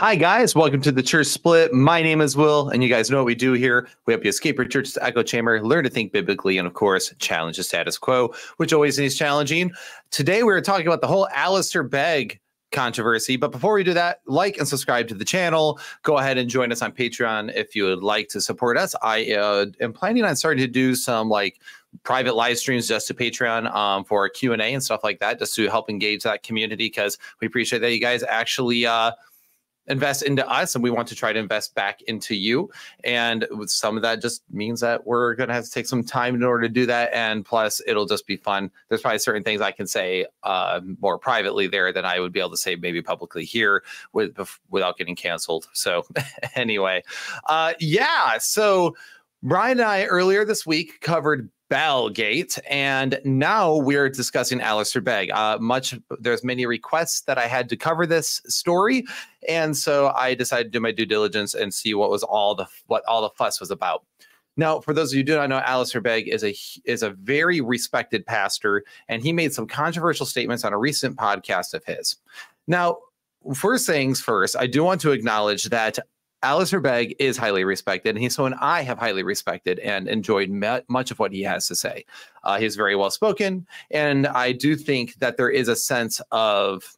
Hi, guys. Welcome to the Church Split. My name is Will, and you guys know what we do here. We help you escape your church's echo chamber, learn to think biblically, and of course, challenge the status quo, which always is challenging. Today, we're talking about the whole Alistair Begg controversy. But before we do that, like and subscribe to the channel. Go ahead and join us on Patreon if you would like to support us. I uh, am planning on starting to do some like private live streams just to Patreon um, for Q and A and stuff like that, just to help engage that community because we appreciate that you guys actually. Uh, invest into us and we want to try to invest back into you. And some of that just means that we're going to have to take some time in order to do that and plus it'll just be fun. There's probably certain things i can say uh, more privately there than i would be able to say maybe publicly here with without getting canceled. So anyway uh, yeah so brian and i earlier this week covered Bellgate, and now we're discussing Alistair Begg. Uh, much there's many requests that I had to cover this story, and so I decided to do my due diligence and see what was all the what all the fuss was about. Now, for those of you who do not know, Alistair Begg is a is a very respected pastor, and he made some controversial statements on a recent podcast of his. Now, first things first, I do want to acknowledge that Alistair Begg is highly respected, and he's someone I have highly respected and enjoyed much of what he has to say. Uh, he's very well spoken, and I do think that there is a sense of,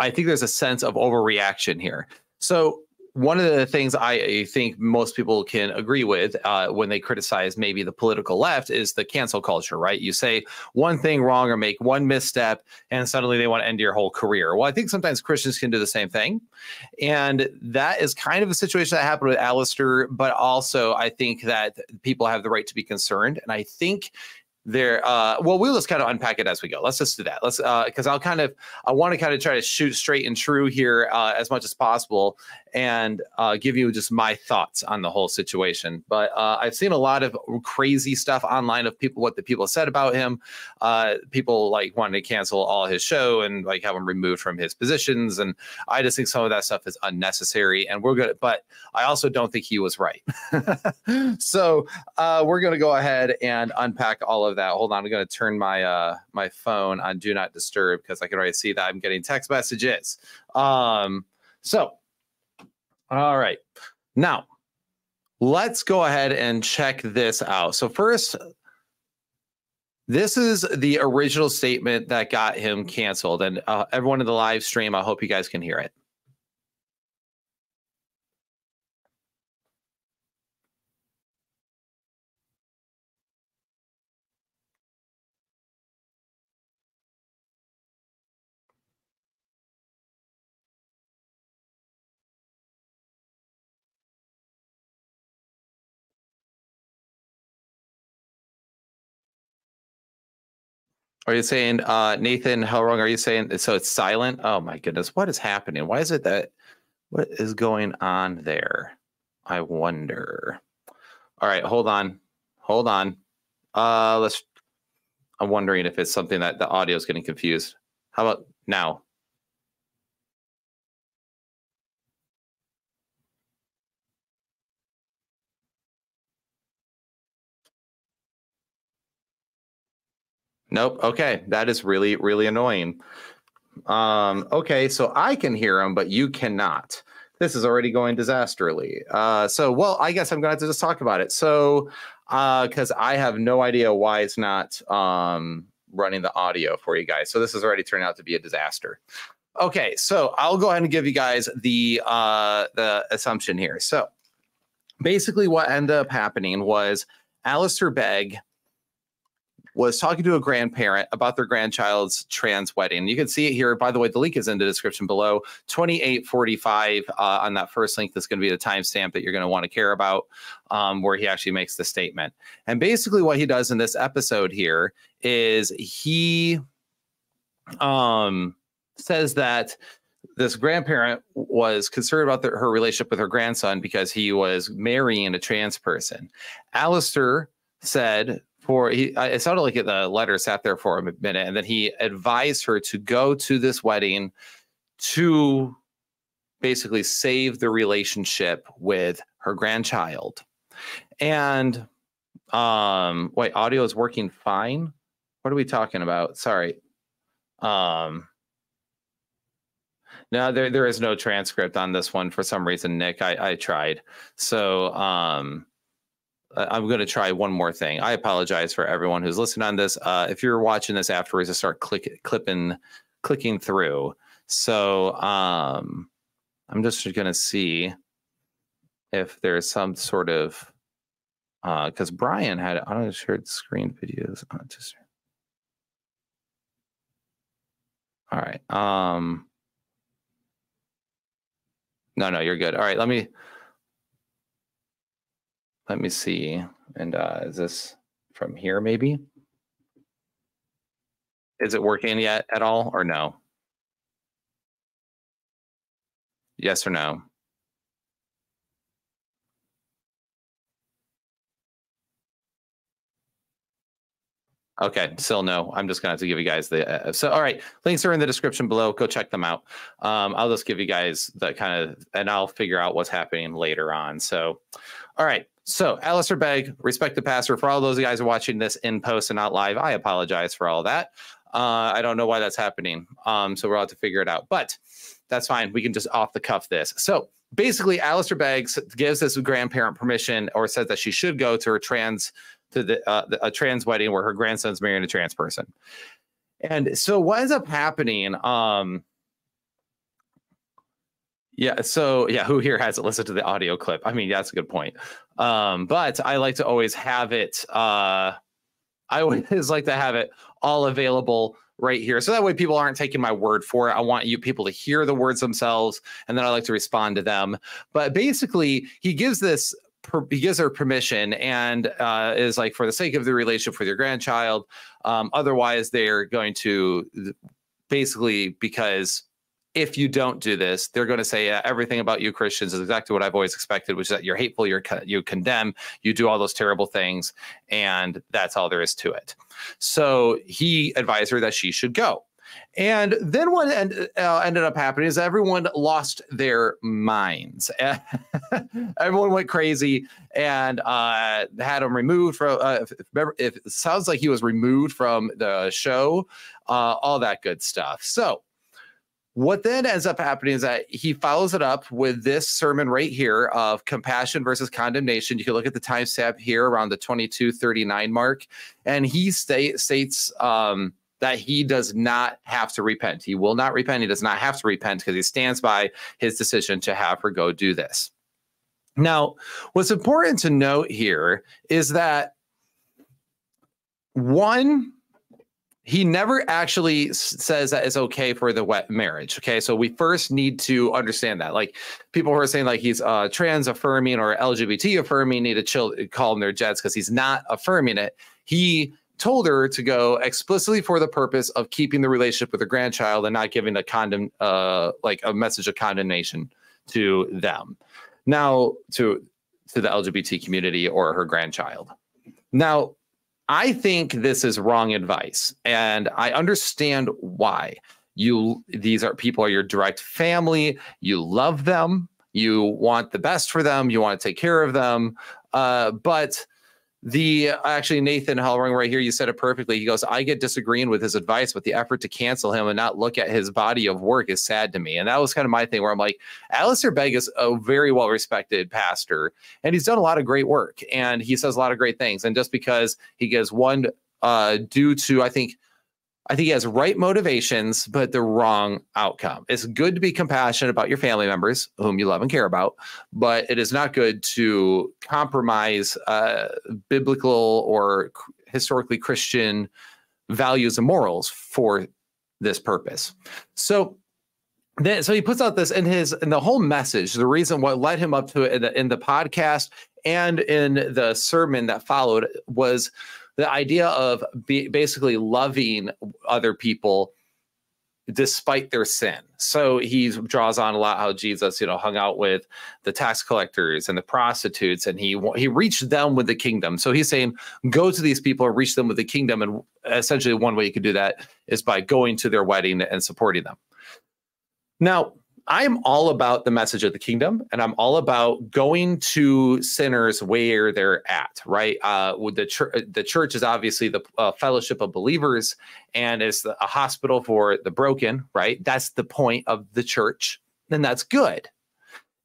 I think there's a sense of overreaction here. So one of the things I think most people can agree with uh, when they criticize maybe the political left is the cancel culture, right? You say one thing wrong or make one misstep, and suddenly they want to end your whole career. Well, I think sometimes Christians can do the same thing. And that is kind of a situation that happened with Alistair, but also I think that people have the right to be concerned. And I think there uh well we'll just kind of unpack it as we go let's just do that let's uh because i'll kind of i want to kind of try to shoot straight and true here uh as much as possible and uh, give you just my thoughts on the whole situation. But uh, I've seen a lot of crazy stuff online of people, what the people said about him. Uh, people like wanting to cancel all his show and like have him removed from his positions. And I just think some of that stuff is unnecessary. And we're good, but I also don't think he was right. so uh, we're going to go ahead and unpack all of that. Hold on, I'm going to turn my uh, my phone on do not disturb because I can already see that I'm getting text messages. Um, so all right. Now, let's go ahead and check this out. So, first, this is the original statement that got him canceled. And uh, everyone in the live stream, I hope you guys can hear it. Are you saying uh, Nathan? How wrong are you saying? So it's silent. Oh my goodness, what is happening? Why is it that? What is going on there? I wonder. All right, hold on, hold on. Uh, let's. I'm wondering if it's something that the audio is getting confused. How about now? Nope. Okay. That is really, really annoying. Um, okay. So I can hear him, but you cannot. This is already going disastrously. Uh, so, well, I guess I'm going to have to just talk about it. So, because uh, I have no idea why it's not um, running the audio for you guys. So, this has already turned out to be a disaster. Okay. So, I'll go ahead and give you guys the uh, the assumption here. So, basically, what ended up happening was Alistair Begg was talking to a grandparent about their grandchild's trans wedding. You can see it here. By the way, the link is in the description below. 2845 uh, on that first link. That's going to be the timestamp that you're going to want to care about, um, where he actually makes the statement. And basically, what he does in this episode here is he um, says that this grandparent was concerned about the, her relationship with her grandson because he was marrying a trans person. Alistair said for he it sounded like the letter sat there for a minute and then he advised her to go to this wedding to basically save the relationship with her grandchild and um wait audio is working fine what are we talking about sorry um No, there there is no transcript on this one for some reason, Nick. I, I tried. So um I'm going to try one more thing. I apologize for everyone who's listening on this. Uh, if you're watching this afterwards, to start click, clipping, clicking through. So um, I'm just going to see if there's some sort of because uh, Brian had I don't shared screen videos. Uh, just all right. Um, no, no, you're good. All right, let me let me see. And uh, is this from here maybe? Is it working yet at all or no? Yes or no? Okay, still no. I'm just gonna have to give you guys the uh, so. All right, links are in the description below. Go check them out. Um, I'll just give you guys the kind of, and I'll figure out what's happening later on. So, all right. So, Alistair Begg, respect the pastor. For all those guys watching this in post and not live, I apologize for all that. Uh, I don't know why that's happening. Um, so we'll have to figure it out. But that's fine. We can just off the cuff this. So basically, Alistair Beggs gives this grandparent permission or says that she should go to her trans to the, uh, a trans wedding where her grandson's marrying a trans person. And so what ends up happening? Um, yeah. So yeah, who here hasn't listened to the audio clip? I mean, that's a good point. Um, but I like to always have it. Uh, I always like to have it all available right here. So that way people aren't taking my word for it. I want you people to hear the words themselves and then I like to respond to them. But basically, he gives this he gives her permission and uh, is like for the sake of the relationship with your grandchild. Um, otherwise, they're going to basically because if you don't do this, they're going to say uh, everything about you Christians is exactly what I've always expected, which is that you're hateful, you're you condemn, you do all those terrible things, and that's all there is to it. So he advised her that she should go. And then what end, uh, ended up happening is everyone lost their minds. everyone went crazy and uh, had him removed from. Uh, if, if, it sounds like he was removed from the show, uh, all that good stuff. So what then ends up happening is that he follows it up with this sermon right here of compassion versus condemnation. You can look at the timestamp here around the 2239 mark. And he state, states um, that he does not have to repent. He will not repent. He does not have to repent because he stands by his decision to have her go do this. Now, what's important to note here is that one, he never actually says that it's okay for the wet marriage. Okay, so we first need to understand that. Like people who are saying like he's uh, trans affirming or LGBT affirming need to chill, call him their jets because he's not affirming it. He told her to go explicitly for the purpose of keeping the relationship with her grandchild and not giving a condom, uh, like a message of condemnation to them. Now to to the LGBT community or her grandchild. Now I think this is wrong advice, and I understand why. You these are people are your direct family. You love them. You want the best for them. You want to take care of them. Uh, but the actually Nathan Hellring right here, you said it perfectly. He goes, I get disagreeing with his advice, but the effort to cancel him and not look at his body of work is sad to me. And that was kind of my thing where I'm like, Alistair Begg is a very well respected pastor and he's done a lot of great work and he says a lot of great things. And just because he gives one uh, due to, I think, I think he has right motivations, but the wrong outcome. It's good to be compassionate about your family members, whom you love and care about, but it is not good to compromise uh, biblical or historically Christian values and morals for this purpose. So then, so he puts out this in his in the whole message. The reason what led him up to it in the, in the podcast and in the sermon that followed was the idea of basically loving other people despite their sin. So he draws on a lot how Jesus, you know, hung out with the tax collectors and the prostitutes, and he he reached them with the kingdom. So he's saying, go to these people and reach them with the kingdom. And essentially, one way you could do that is by going to their wedding and supporting them. Now, I'm all about the message of the kingdom, and I'm all about going to sinners where they're at. Right? Uh, the church, the church is obviously the uh, fellowship of believers, and it's a hospital for the broken. Right? That's the point of the church, and that's good,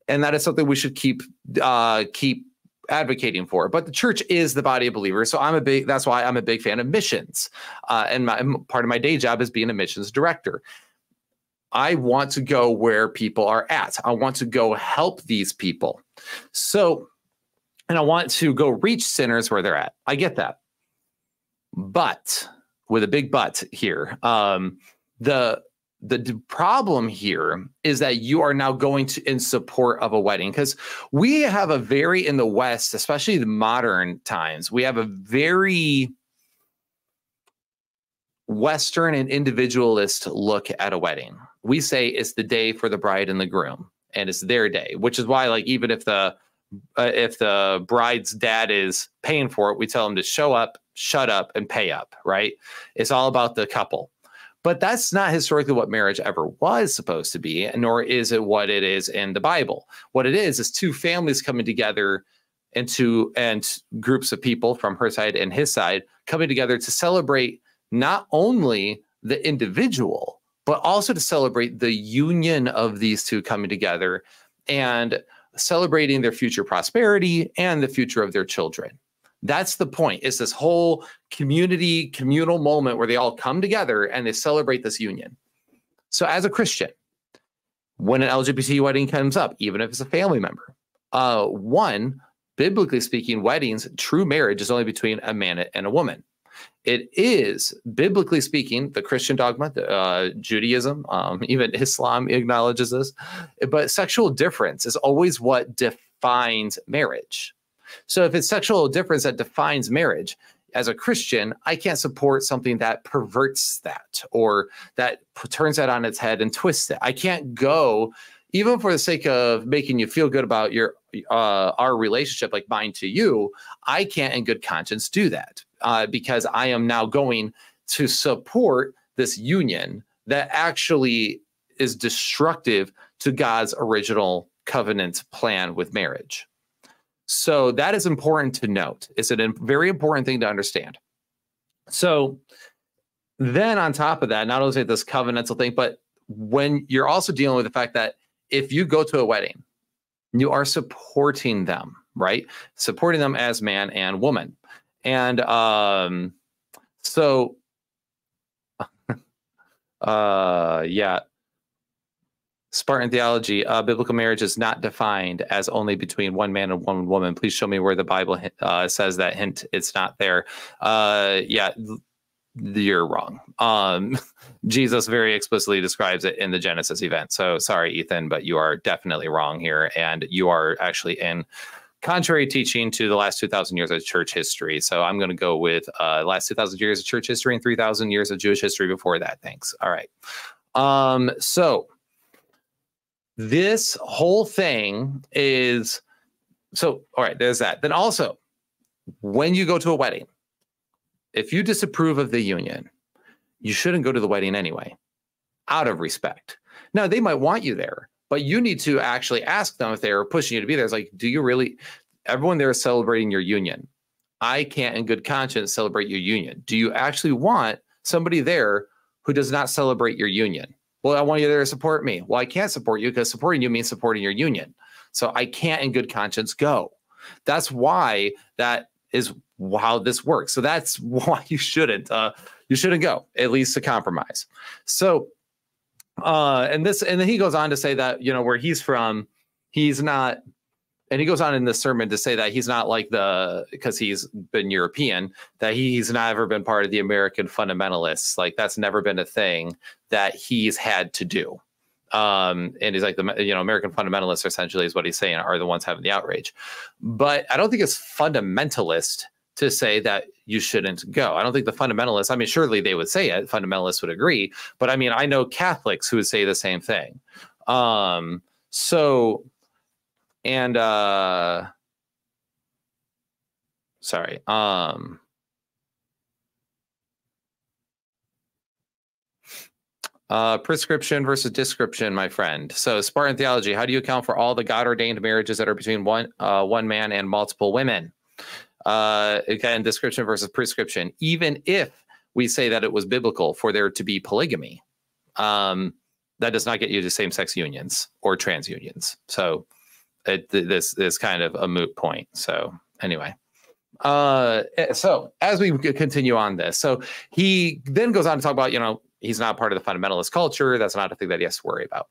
and that is something we should keep uh, keep advocating for. But the church is the body of believers, so I'm a big. That's why I'm a big fan of missions, uh, and my, part of my day job is being a missions director. I want to go where people are at. I want to go help these people. So, and I want to go reach sinners where they're at. I get that. But with a big but here, um, the the problem here is that you are now going to in support of a wedding because we have a very in the west especially the modern times we have a very western and individualist look at a wedding we say it's the day for the bride and the groom and it's their day which is why like even if the uh, if the bride's dad is paying for it we tell them to show up shut up and pay up right? It's all about the couple. But that's not historically what marriage ever was supposed to be nor is it what it is in the bible. What it is is two families coming together and two and groups of people from her side and his side coming together to celebrate not only the individual but also to celebrate the union of these two coming together and celebrating their future prosperity and the future of their children. That's the point. It's this whole community, communal moment where they all come together and they celebrate this union. So, as a Christian, when an LGBT wedding comes up, even if it's a family member, uh, one, biblically speaking, weddings, true marriage is only between a man and a woman it is biblically speaking the christian dogma uh, judaism um, even islam acknowledges this but sexual difference is always what defines marriage. So if it's sexual difference that defines marriage as a christian i can't support something that perverts that or that turns that on its head and twists it. I can't go even for the sake of making you feel good about your uh, our relationship like mine to you i can't in good conscience do that uh, because I am now going to support this union that actually is destructive to God's original covenant plan with marriage. So that is important to note. It's a very important thing to understand. So then on top of that, not only this covenantal thing, but when you're also dealing with the fact that if you go to a wedding, you are supporting them, right? Supporting them as man and woman. And um, so, uh, yeah, Spartan theology, uh, biblical marriage is not defined as only between one man and one woman. Please show me where the Bible uh, says that hint. It's not there. Uh, yeah, you're wrong. Um, Jesus very explicitly describes it in the Genesis event. So sorry, Ethan, but you are definitely wrong here, and you are actually in contrary teaching to the last 2,000 years of church history. So I'm going to go with uh, last 2,000 years of church history and 3,000 years of Jewish history before that. Thanks. All right. Um, so this whole thing is so, all right, there's that. Then also, when you go to a wedding, if you disapprove of the union, you shouldn't go to the wedding anyway, out of respect. Now, they might want you there, but you need to actually ask them if they're pushing you to be there. It's like, do you really? Everyone there is celebrating your union. I can't, in good conscience, celebrate your union. Do you actually want somebody there who does not celebrate your union? Well, I want you there to support me. Well, I can't support you because supporting you means supporting your union. So I can't, in good conscience, go. That's why that is how this works. So that's why you shouldn't. Uh, you shouldn't go. At least to compromise. So uh, and this, and then he goes on to say that you know where he's from, he's not, and he goes on in this sermon to say that he's not like the because he's been European that he's never been part of the American fundamentalists. Like that's never been a thing that he's had to do. Um, and he's like the you know American fundamentalists essentially is what he's saying are the ones having the outrage, but I don't think it's fundamentalist to say that you shouldn't go. I don't think the fundamentalists, I mean, surely they would say it, fundamentalists would agree, but I mean, I know Catholics who would say the same thing. Um, so, and, uh, sorry, um, Uh, prescription versus description, my friend. So Spartan theology. How do you account for all the God ordained marriages that are between one uh, one man and multiple women? Uh, again, description versus prescription. Even if we say that it was biblical for there to be polygamy, um, that does not get you to same sex unions or trans unions. So it, this is kind of a moot point. So anyway. Uh, eh, so as we continue on this, so he then goes on to talk about, you know, he's not part of the fundamentalist culture. That's not a thing that he has to worry about.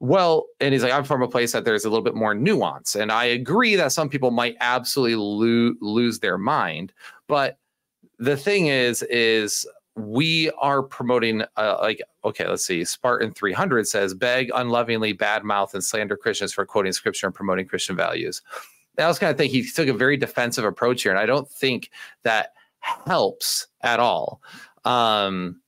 Well, and he's like, I'm from a place that there's a little bit more nuance. And I agree that some people might absolutely lo- lose their mind. But the thing is, is we are promoting uh, like okay let's see spartan 300 says Begg unlovingly badmouth and slander christians for quoting scripture and promoting christian values i was kind of think he took a very defensive approach here and i don't think that helps at all um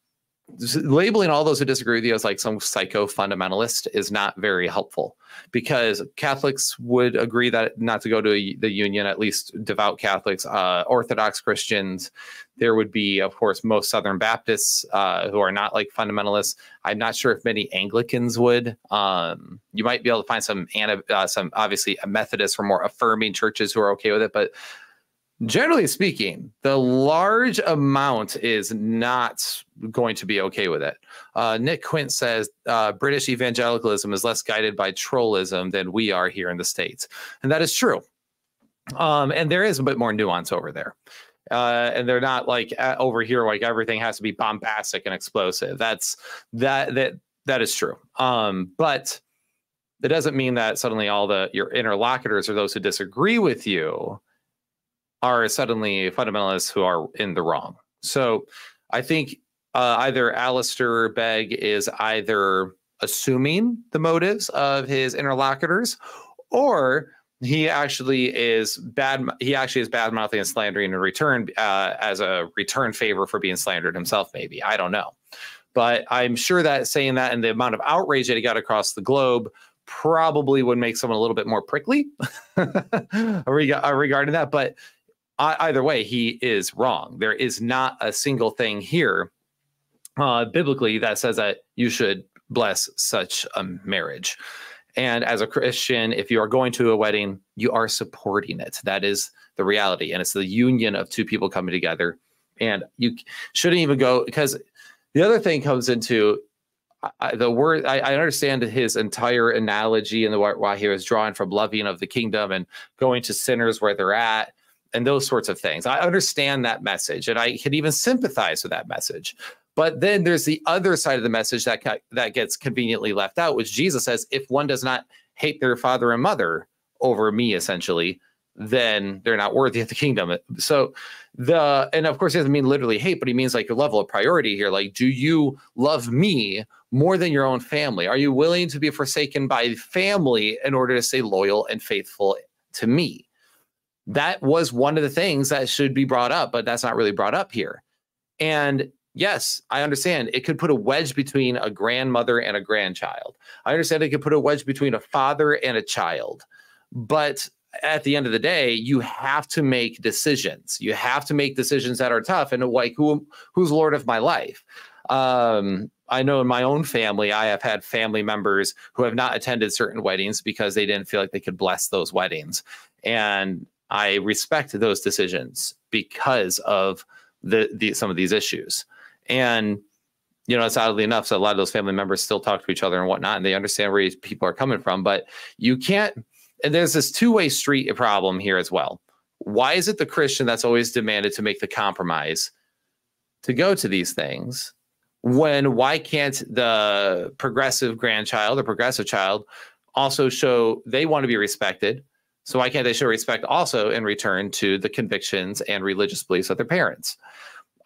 labeling all those who disagree with you as like some psycho fundamentalist is not very helpful because Catholics would agree that not to go to the union, at least devout Catholics, uh, Orthodox Christians. There would be, of course, most Southern Baptists uh, who are not like fundamentalists. I'm not sure if many Anglicans would. Um, you might be able to find some, uh, some obviously Methodists or more affirming churches who are okay with it, but generally speaking, the large amount is not going to be okay with it. Uh, Nick Quint says uh, British evangelicalism is less guided by trollism than we are here in the States. And that is true. Um, and there is a bit more nuance over there. Uh, and they're not like over here, like everything has to be bombastic and explosive. That's that, that, that is true. Um, but that doesn't mean that suddenly all the your interlocutors or those who disagree with you are suddenly fundamentalists who are in the wrong. So I think uh, either Alistair Begg is either assuming the motives of his interlocutors, or he actually is bad. He actually is bad mouthing and slandering in return uh, as a return favor for being slandered himself. Maybe I don't know, but I'm sure that saying that and the amount of outrage that he got across the globe probably would make someone a little bit more prickly regarding that. But either way, he is wrong. There is not a single thing here uh, biblically that says that you should bless such a marriage. And as a Christian, if you are going to a wedding, you are supporting it. That is the reality. And it's the union of two people coming together. And you shouldn't even go because the other thing comes into I, the word. I, I, understand his entire analogy and the why he was drawing from loving of the kingdom and going to sinners where they're at and those sorts of things. I understand that message and I can even sympathize with that message. But then there's the other side of the message that that gets conveniently left out, which Jesus says, if one does not hate their father and mother over me, essentially, then they're not worthy of the kingdom. So the and of course he doesn't mean literally hate, but he means like a level of priority here. Like, do you love me more than your own family? Are you willing to be forsaken by family in order to stay loyal and faithful to me? That was one of the things that should be brought up, but that's not really brought up here. And yes, I understand it could put a wedge between a grandmother and a grandchild. I understand it could put a wedge between a father and a child. But at the end of the day, you have to make decisions. You have to make decisions that are tough. And like, who who's Lord of my life? Um, I know in my own family, I have had family members who have not attended certain weddings because they didn't feel like they could bless those weddings. And I respect those decisions because of the, the some of these issues. And you know, it's oddly enough, so a lot of those family members still talk to each other and whatnot, and they understand where people are coming from. But you can't. And there's this two-way street problem here as well. Why is it the Christian that's always demanded to make the compromise to go to these things? When why can't the progressive grandchild or progressive child also show they want to be respected? So why can't they show respect also in return to the convictions and religious beliefs of their parents?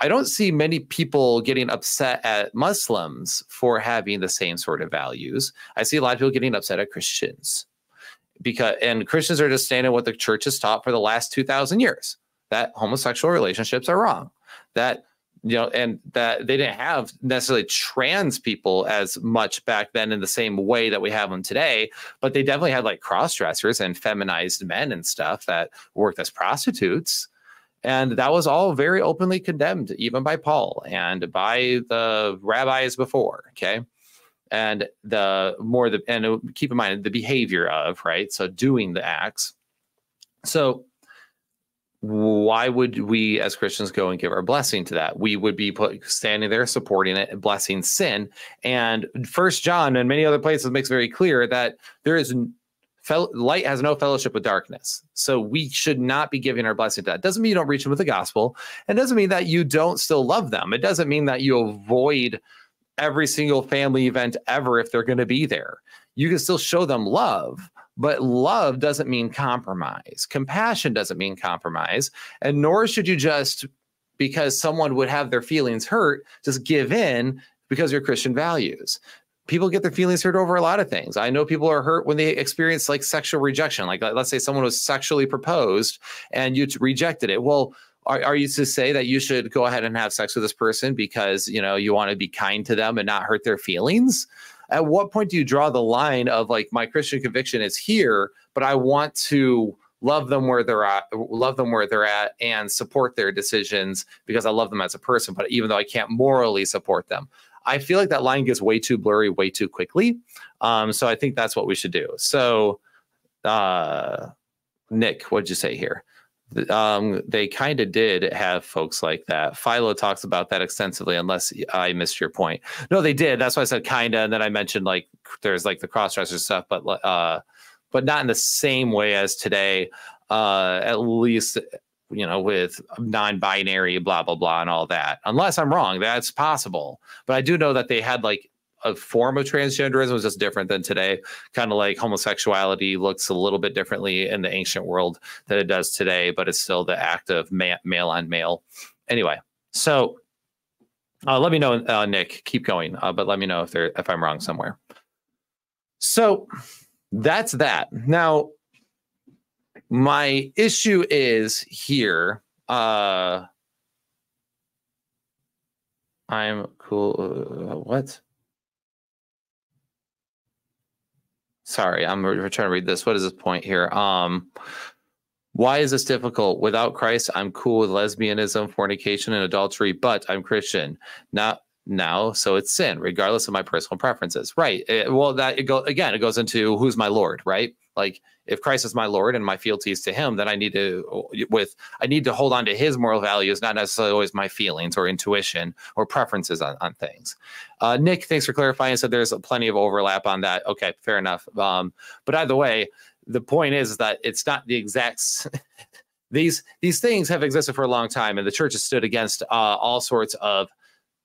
I don't see many people getting upset at Muslims for having the same sort of values. I see a lot of people getting upset at Christians because and Christians are just standing what the church has taught for the last 2000 years that homosexual relationships are wrong. That you know, and that they didn't have necessarily trans people as much back then in the same way that we have them today, but they definitely had like cross dressers and feminized men and stuff that worked as prostitutes. And that was all very openly condemned, even by Paul and by the rabbis before. Okay. And the more the, and keep in mind the behavior of, right? So doing the acts. So why would we as Christians go and give our blessing to that? We would be put, standing there supporting it and blessing sin. And First John and many other places makes very clear that there is light has no fellowship with darkness. So we should not be giving our blessing to that. Doesn't mean you don't reach them with the gospel. It doesn't mean that you don't still love them. It doesn't mean that you avoid every single family event ever if they're going to be there. You can still show them love but love doesn't mean compromise. Compassion doesn't mean compromise. And nor should you just, because someone would have their feelings hurt, just give in because your Christian values. People get their feelings hurt over a lot of things. I know people are hurt when they experience like sexual rejection. Like, let's say someone was sexually proposed and you rejected it. Well, are, are you to say that you should go ahead and have sex with this person because you know you want to be kind to them and not hurt their feelings? At what point do you draw the line of like my Christian conviction is here, but I want to love them where they're at, love them where they're at, and support their decisions because I love them as a person. But even though I can't morally support them, I feel like that line gets way too blurry way too quickly. Um, so I think that's what we should do. So, uh, Nick, what'd you say here? Um, they kind of did have folks like that. Philo talks about that extensively, unless I missed your point. No, they did. That's why I said kind of, and then I mentioned like there's like the crossdresser stuff, but uh, but not in the same way as today. Uh, at least you know with non-binary blah blah blah and all that. Unless I'm wrong, that's possible. But I do know that they had like a form of transgenderism was just different than today. Kind of like homosexuality looks a little bit differently in the ancient world than it does today, but it's still the act of ma- male on male. Anyway, so uh, let me know, uh, Nick. Keep going, uh, but let me know if there if I'm wrong somewhere. So that's that. Now, my issue is here. Uh, I'm cool. Uh, what? Sorry, I'm trying to read this. What is this point here? Um, why is this difficult? Without Christ, I'm cool with lesbianism, fornication, and adultery, but I'm Christian. Not now, so it's sin, regardless of my personal preferences. Right. It, well, that it go again. It goes into who's my Lord, right? Like if Christ is my Lord and my fealty is to Him, then I need to with I need to hold on to His moral values, not necessarily always my feelings or intuition or preferences on, on things. Uh, Nick, thanks for clarifying. So there's plenty of overlap on that. Okay, fair enough. Um, but either way, the point is that it's not the exact. these these things have existed for a long time, and the church has stood against uh, all sorts of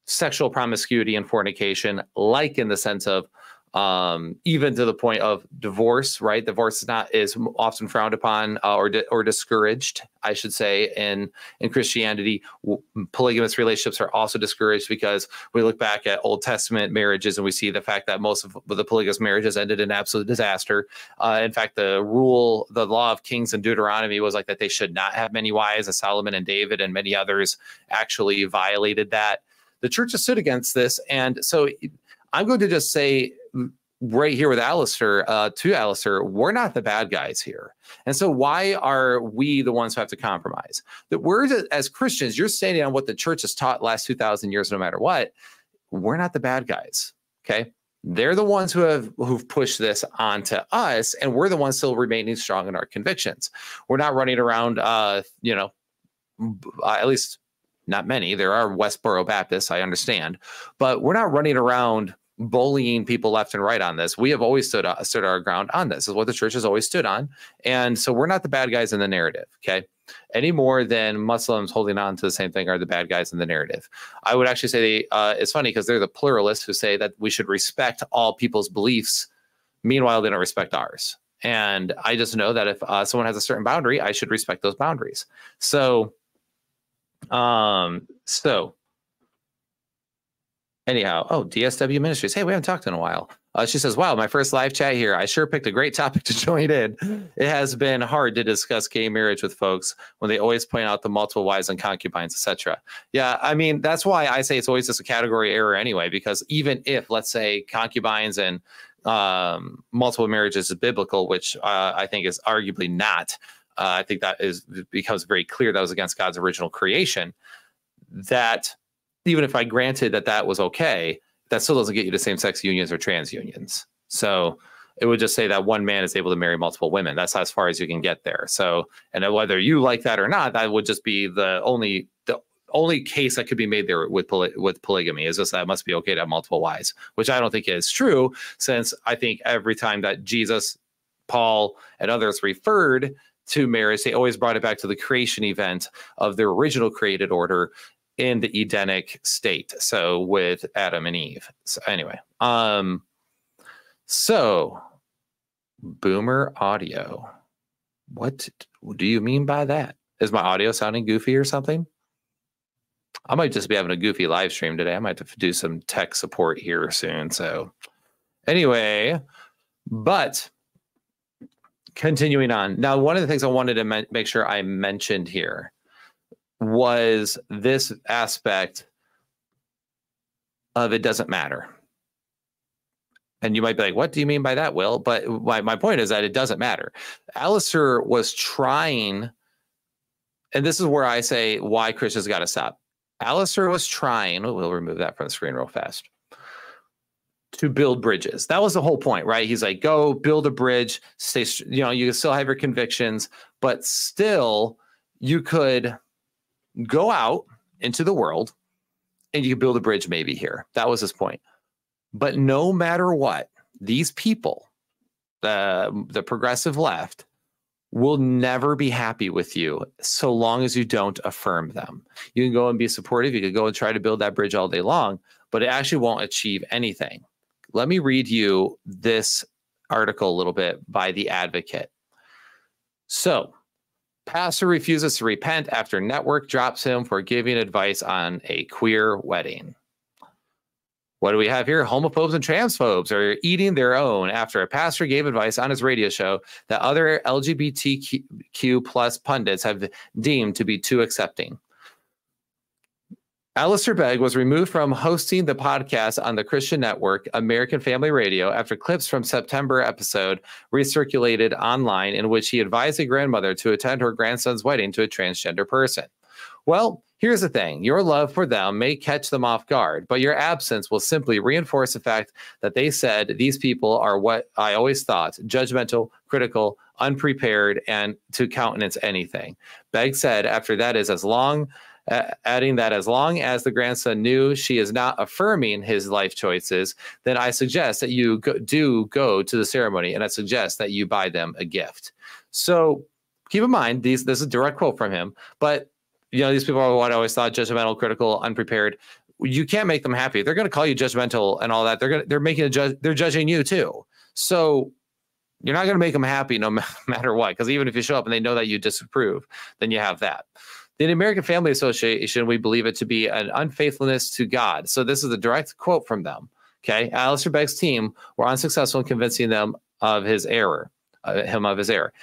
sexual promiscuity and fornication, like in the sense of um, even to the point of divorce. Right, divorce is not is often frowned upon uh, or di- or discouraged, I should say. In in Christianity, w- polygamous relationships are also discouraged because we look back at Old Testament marriages and we see the fact that most of the polygamous marriages ended in absolute disaster. Uh, in fact, the rule, the law of kings in Deuteronomy was like that they should not have many wives. As Solomon and David and many others actually violated that. The church has stood against this, and so I'm going to just say right here with Alistair, uh, to Alistair, we're not the bad guys here. And so why are we the ones who have to compromise? That we're as Christians, you're standing on what the church has taught last 2,000 years, no matter what. We're not the bad guys. Okay. They're the ones who have who've pushed this onto us, and we're the ones still remaining strong in our convictions. We're not running around, uh, you know, uh, at least not many. There are Westboro Baptists, I understand, but we're not running around bullying people left and right on this. We have always stood uh, stood our ground on this. Is what the church has always stood on, and so we're not the bad guys in the narrative. Okay, any more than Muslims holding on to the same thing are the bad guys in the narrative. I would actually say they, uh, it's funny because they're the pluralists who say that we should respect all people's beliefs. Meanwhile, they don't respect ours. And I just know that if uh, someone has a certain boundary, I should respect those boundaries. So, um, so Anyhow, oh, DSW Ministries. Hey, we haven't talked in a while. Uh, she says, Wow, my first live chat here. I sure picked a great topic to join in. It has been hard to discuss gay marriage with folks when they always point out the multiple wives and concubines, etc. Yeah, I mean, that's why I say it's always just a category error anyway, because even if, let's say, concubines and um, multiple marriages is biblical, which uh, I think is arguably not, uh, I think that is becomes very clear that was against God's original creation. That even if I granted that that was okay, that still doesn't get you to same sex unions or trans unions. So it would just say that one man is able to marry multiple women. That's as far as you can get there. So, and whether you like that or not, that would just be the only the only case that could be made there with poly, with polygamy is just that it must be okay to have multiple wives, which I don't think is true. Since I think every time that Jesus, Paul, and others referred to marriage, they always brought it back to the creation event of the original created order in the Edenic state. So with Adam and Eve. So anyway, um, so boomer audio. What do you mean by that? Is my audio sounding goofy or something? I might just be having a goofy live stream today. I might have to do some tech support here soon. So, anyway, but continuing on. Now, one of the things I wanted to make sure I mentioned here was this aspect of it doesn't matter. And you might be like, what do you mean by that, Will? But my, my point is that it doesn't matter. Alistair was trying, and this is where I say why Chris has got to stop. Alistair was trying, oh, we'll remove that from the screen real fast, to build bridges. That was the whole point, right? He's like, go build a bridge, stay, you know, you can still have your convictions, but still you could go out into the world and you could build a bridge maybe here. That was his point. But no matter what, these people, the the progressive left, will never be happy with you so long as you don't affirm them. You can go and be supportive, you can go and try to build that bridge all day long, but it actually won't achieve anything. Let me read you this article a little bit by The Advocate. So, pastor refuses to repent after network drops him for giving advice on a queer wedding. What do we have here? Homophobes and transphobes are eating their own after a pastor gave advice on his radio show that other LGBTQ plus pundits have deemed to be too accepting. Alistair Begg was removed from hosting the podcast on the Christian network American Family Radio after clips from September episode recirculated online in which he advised a grandmother to attend her grandson's wedding to a transgender person. Well, here's the thing your love for them may catch them off guard, but your absence will simply reinforce the fact that they said these people are what I always thought judgmental, critical, unprepared, and to countenance anything. Begg said after that is as long. Uh, adding that as long as the grandson knew she is not affirming his life choices, then I suggest that you go, do go to the ceremony and I suggest that you buy them a gift. So keep in mind, these this is a direct quote from him, but you know, these people are what I always thought judgmental, critical, unprepared. You can't make them happy. They're going to call you judgmental and all that. They're going to, they're making a judge, they're judging you too. So you're not going to make them happy no matter what. Because even if you show up and they know that you disapprove, then you have that. The American Family Association, we believe it to be an unfaithfulness to God. So this is a direct quote from them. Okay. Alistair Begg's team were unsuccessful in convincing them of his error, uh, him of his error.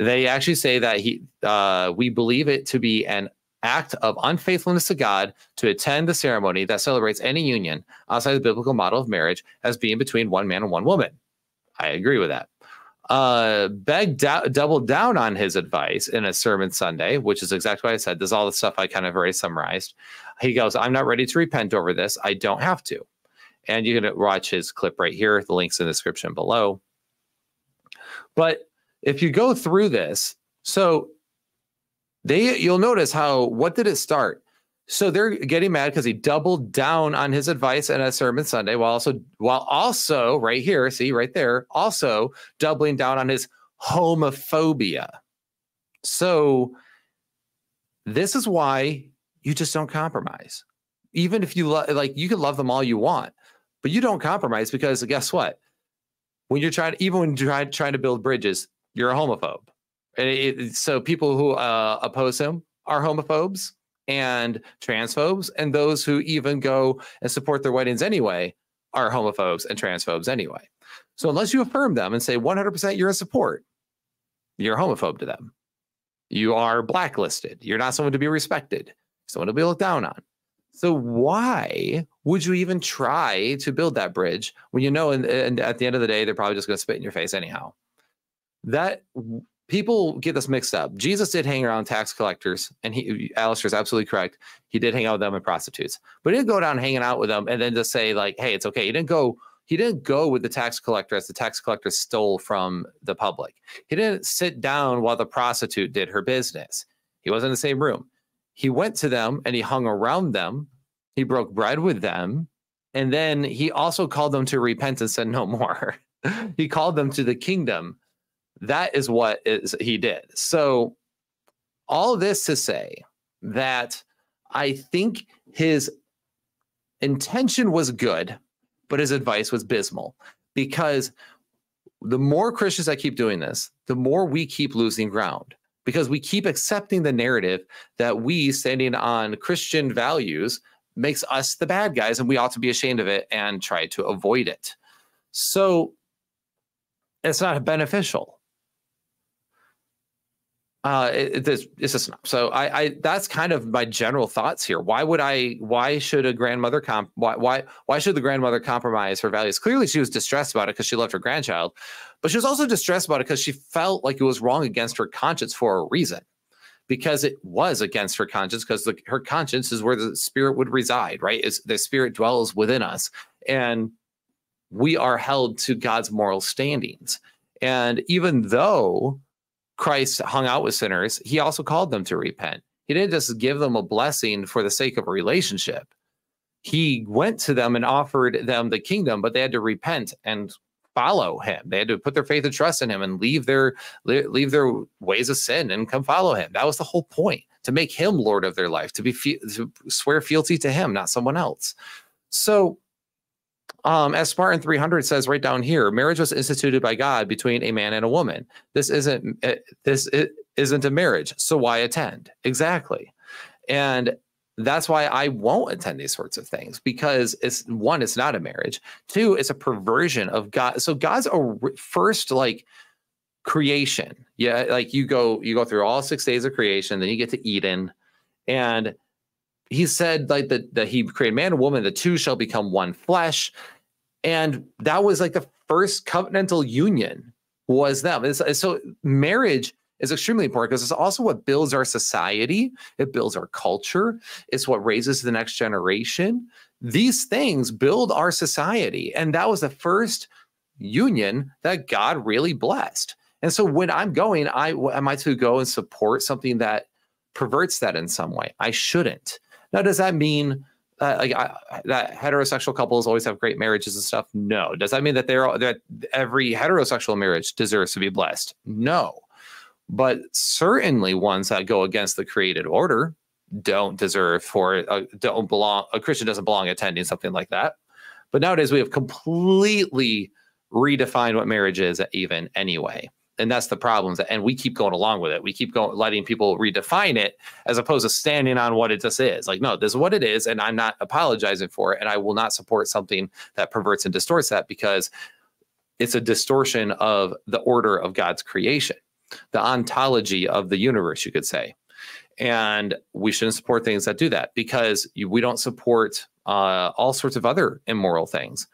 They actually say that he, uh, we believe it to be an act of unfaithfulness to God to attend the ceremony that celebrates any union outside the biblical model of marriage as being between one man and one woman. I agree with that. Uh, Begg d- doubled down on his advice in a sermon Sunday, which is exactly what I said. There's all the stuff I kind of already summarized. He goes, I'm not ready to repent over this. I don't have to. And you can watch his clip right here. The link's in the description below. But if you go through this, so they you'll notice how what did it start? So they're getting mad because he doubled down on his advice in a sermon Sunday while also while also right here, see right there, also doubling down on his homophobia. So this is why you just don't compromise. Even if you lo- like you can love them all you want, but you don't compromise because guess what? When you're trying even when you're trying, trying to build bridges, you're a homophobe. It, so people who uh, oppose him are homophobes and transphobes, and those who even go and support their weddings anyway are homophobes and transphobes anyway. So unless you affirm them and say 100% you're in support, you're a homophobe to them. You are blacklisted. You're not someone to be respected, someone to be looked down on. So why would you even try to build that bridge when you know, and, and at the end of the day, they're probably just going to spit in your face anyhow? That people get this mixed up. Jesus did hang around tax collectors, and he Alistair is absolutely correct. He did hang out with them and prostitutes, but he didn't go down hanging out with them and then just say like, "Hey, it's okay." He didn't go. He didn't go with the tax collector as the tax collector stole from the public. He didn't sit down while the prostitute did her business. He wasn't in the same room. He went to them and he hung around them. He broke bread with them. And then he also called them to repent and No more. he called them to the kingdom that is what is he did. So all this to say that I think his intention was good, but his advice was abysmal because the more Christians that keep doing this, the more we keep losing ground because we keep accepting the narrative that we standing on Christian values makes us the bad guys and we ought to be ashamed of it and try to avoid it. So it's not beneficial uh, it, it's, it's so I, I that's kind of my general thoughts here. Why would I? Why should a grandmother comp? Why why why should the grandmother compromise her values? Clearly, she was distressed about it because she loved her grandchild, but she was also distressed about it because she felt like it was wrong against her conscience for a reason, because it was against her conscience because her conscience is where the spirit would reside. Right? Is the spirit dwells within us, and we are held to God's moral standings. And even though Christ hung out with sinners, he also called them to repent. He didn't just give them a blessing for the sake of a relationship. He went to them and offered them the kingdom, but they had to repent and follow him. They had to put their faith and trust in him and leave their leave their ways of sin and come follow him. That was the whole point to make him lord of their life, to be to swear fealty to him, not someone else. So um, as Spartan 300 says right down here, marriage was instituted by God between a man and a woman. This isn't eh, this isn't a marriage, so why attend? Exactly, and that's why I won't attend these sorts of things because it's one, it's not a marriage. Two, it's a perversion of God. So God's a first like creation. Yeah, like you go you go through all six days of creation, then you get to Eden, and he said like that that he created man and woman the two shall become one flesh and that was like the first covenantal union was them. It's, so marriage is extremely important because it's also what builds our society. It builds our culture. It's what raises the next generation. These things build our society. And that was the first union that God really blessed. And so when I'm going, I am I to go and support something that perverts that in some way? I shouldn't. Now, does that mean uh, like I, that heterosexual couples always have great marriages and stuff? No. Does that mean that they're that every heterosexual marriage deserves to be blessed? No. But certainly ones that go against the created order don't deserve for uh, don't belong. A Christian doesn't belong attending something like that. But nowadays we have completely redefined what marriage is, even anyway and that's the problems and we keep going along with it. We keep going letting people redefine it as opposed to standing on what it just is. Like no this is what it is and i'm not apologizing for it and i will not support something that perverts and distorts that because it's a distortion of the order of god's creation the ontology of the universe you could say. And we shouldn't support things that do that because we don't support uh, all sorts of other immoral things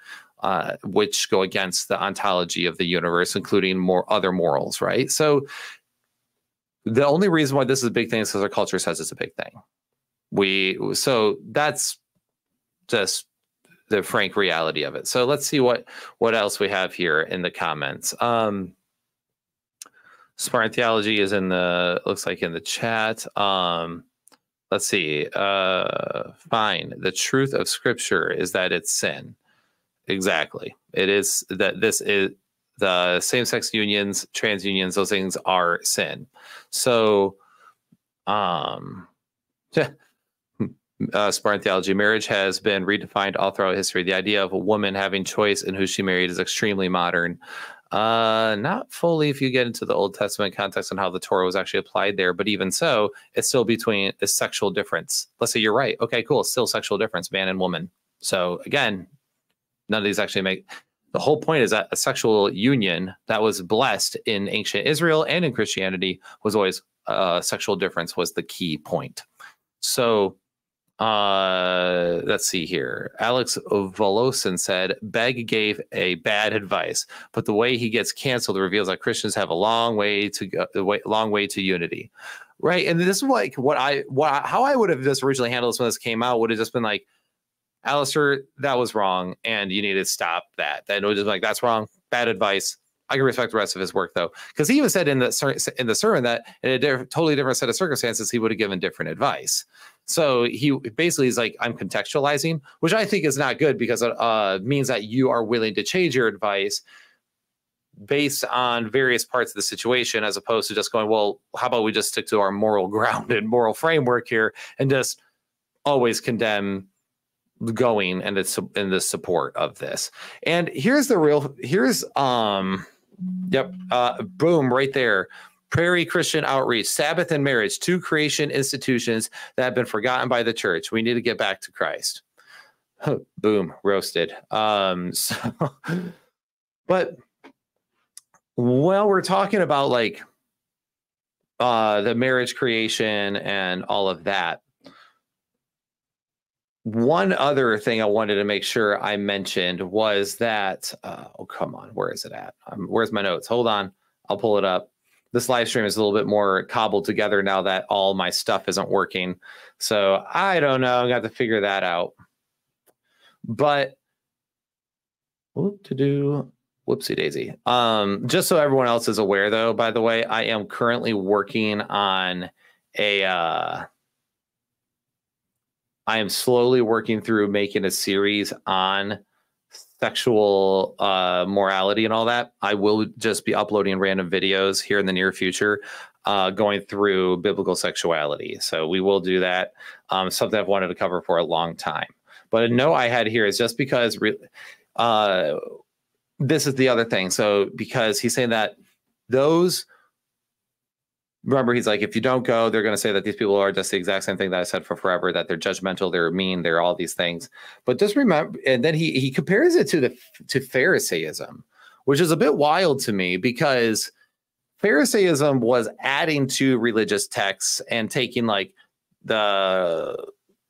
uh, which go against the ontology of the universe, including more other morals, right? So the only reason why this is a big thing is because our culture says it's a big thing. We so that's just the frank reality of it. So let's see what what else we have here in the comments. Um, Spartan theology is in the looks like in the chat. Um, let's see. Uh, fine. The truth of Scripture is that it's sin. Exactly. It is that this is the same sex unions, trans unions, those things are sin. So, um, uh, Spartan theology, marriage has been redefined all throughout history. The idea of a woman having choice in who she married is extremely modern. Uh, not fully if you get into the Old Testament context and how the Torah was actually applied there, but even so, it's still between a sexual difference. Let's say you're right. Okay, cool. Still sexual difference, man and woman. So again, none of these actually make the whole point is that a sexual union that was blessed in ancient Israel and in Christianity was always uh, sexual difference was the key point. So uh, let's see here. Alex Volosin said Begg gave a bad advice, but the way he gets canceled reveals that Christians have a long way to go, a way, long way to unity, right? And this is like what I what how I would have just originally handled this when this came out would have just been like, Alistair, that was wrong, and you need to stop that. That was just like that's wrong, bad advice. I can respect the rest of his work though, because he even said in the in the sermon that in a diff- totally different set of circumstances he would have given different advice. So he basically is like I'm contextualizing, which I think is not good because it uh, means that you are willing to change your advice based on various parts of the situation, as opposed to just going, well, how about we just stick to our moral grounded moral framework here and just always condemn going and it's in the support of this. And here's the real here's um Yep. Uh, boom, right there. Prairie Christian Outreach, Sabbath and Marriage, two creation institutions that have been forgotten by the church. We need to get back to Christ. boom, roasted. Um, so, but while we're talking about like uh, the marriage creation and all of that, one other thing I wanted to make sure I mentioned was that, uh, oh, come on, where is it at? Um, where's my notes? Hold on, I'll pull it up. This live stream is a little bit more cobbled together now that all my stuff isn't working. So I don't know. I got to figure that out. But what to do? Whoopsie daisy. Um, just so everyone else is aware, though, by the way, I am currently working on a. Uh, I am slowly working through making a series on sexual uh, morality and all that. I will just be uploading random videos here in the near future, uh, going through biblical sexuality. So we will do that. Um, something I've wanted to cover for a long time. But a note I had here is just because re- uh, this is the other thing. So because he's saying that those remember he's like if you don't go they're going to say that these people are just the exact same thing that i said for forever that they're judgmental they're mean they're all these things. But just remember and then he he compares it to the to pharisaism which is a bit wild to me because pharisaism was adding to religious texts and taking like the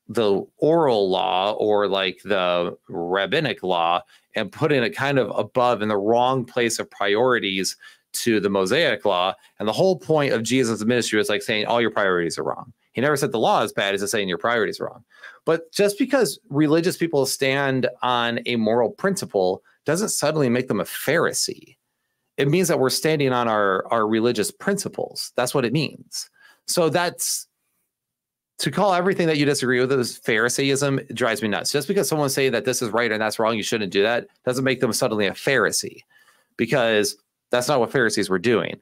the oral law or like the rabbinic law and putting it kind of above in the wrong place of priorities to the Mosaic law. And the whole point of Jesus' ministry was like saying all your priorities are wrong. He never said the law is bad, he's just saying your priorities are wrong. But just because religious people stand on a moral principle doesn't suddenly make them a Pharisee. It means that we're standing on our, our religious principles. That's what it means. So that's to call everything that you disagree with as Phariseeism drives me nuts. Just because someone say that this is right and that's wrong, you shouldn't do that, doesn't make them suddenly a Pharisee. Because that's not what Pharisees were doing.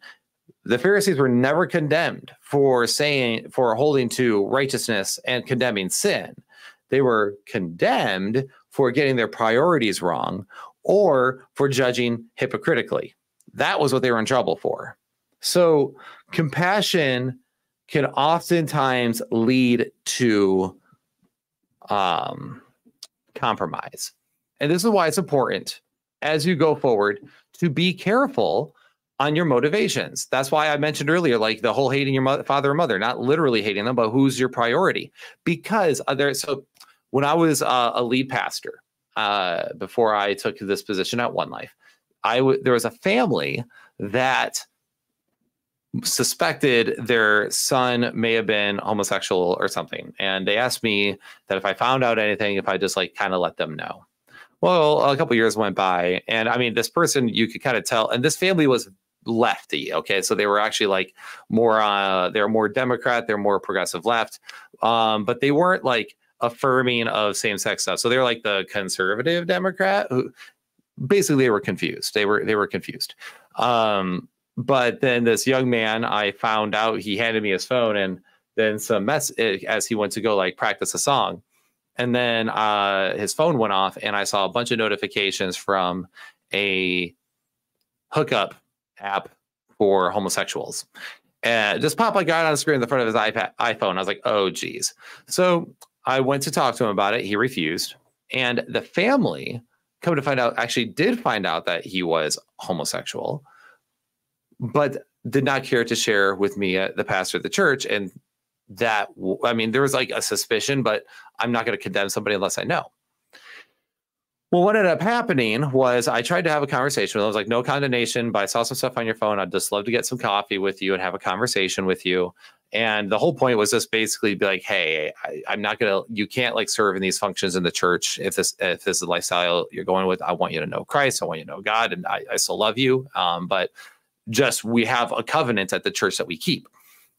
The Pharisees were never condemned for saying, for holding to righteousness and condemning sin. They were condemned for getting their priorities wrong or for judging hypocritically. That was what they were in trouble for. So, compassion can oftentimes lead to um, compromise. And this is why it's important as you go forward to be careful on your motivations. That's why I mentioned earlier, like the whole hating your mother, father or mother, not literally hating them, but who's your priority? Because there. So when I was uh, a lead pastor, uh, before I took this position at One Life, I w- there was a family that suspected their son may have been homosexual or something, and they asked me that if I found out anything, if I just like kind of let them know. Well, a couple years went by, and I mean, this person you could kind of tell, and this family was lefty. Okay, so they were actually like more, uh, they're more Democrat, they're more progressive left, um, but they weren't like affirming of same-sex stuff. So they're like the conservative Democrat who basically they were confused. They were they were confused. Um, but then this young man, I found out he handed me his phone, and then some mess eh, as he went to go like practice a song and then uh, his phone went off, and I saw a bunch of notifications from a hookup app for homosexuals. And just pop like right on the screen in the front of his iPad iPhone. I was like, oh geez. So I went to talk to him about it. He refused. And the family, come to find out, actually did find out that he was homosexual, but did not care to share with me, uh, the pastor of the church. And that I mean, there was like a suspicion, but I'm not going to condemn somebody unless I know. Well, what ended up happening was I tried to have a conversation with him. I was like, no condemnation, but I saw some stuff on your phone. I'd just love to get some coffee with you and have a conversation with you. And the whole point was just basically be like, hey, I, am not gonna, you can't like serve in these functions in the church if this if this is the lifestyle you're going with. I want you to know Christ. I want you to know God, and I, I still love you. Um, but just we have a covenant at the church that we keep.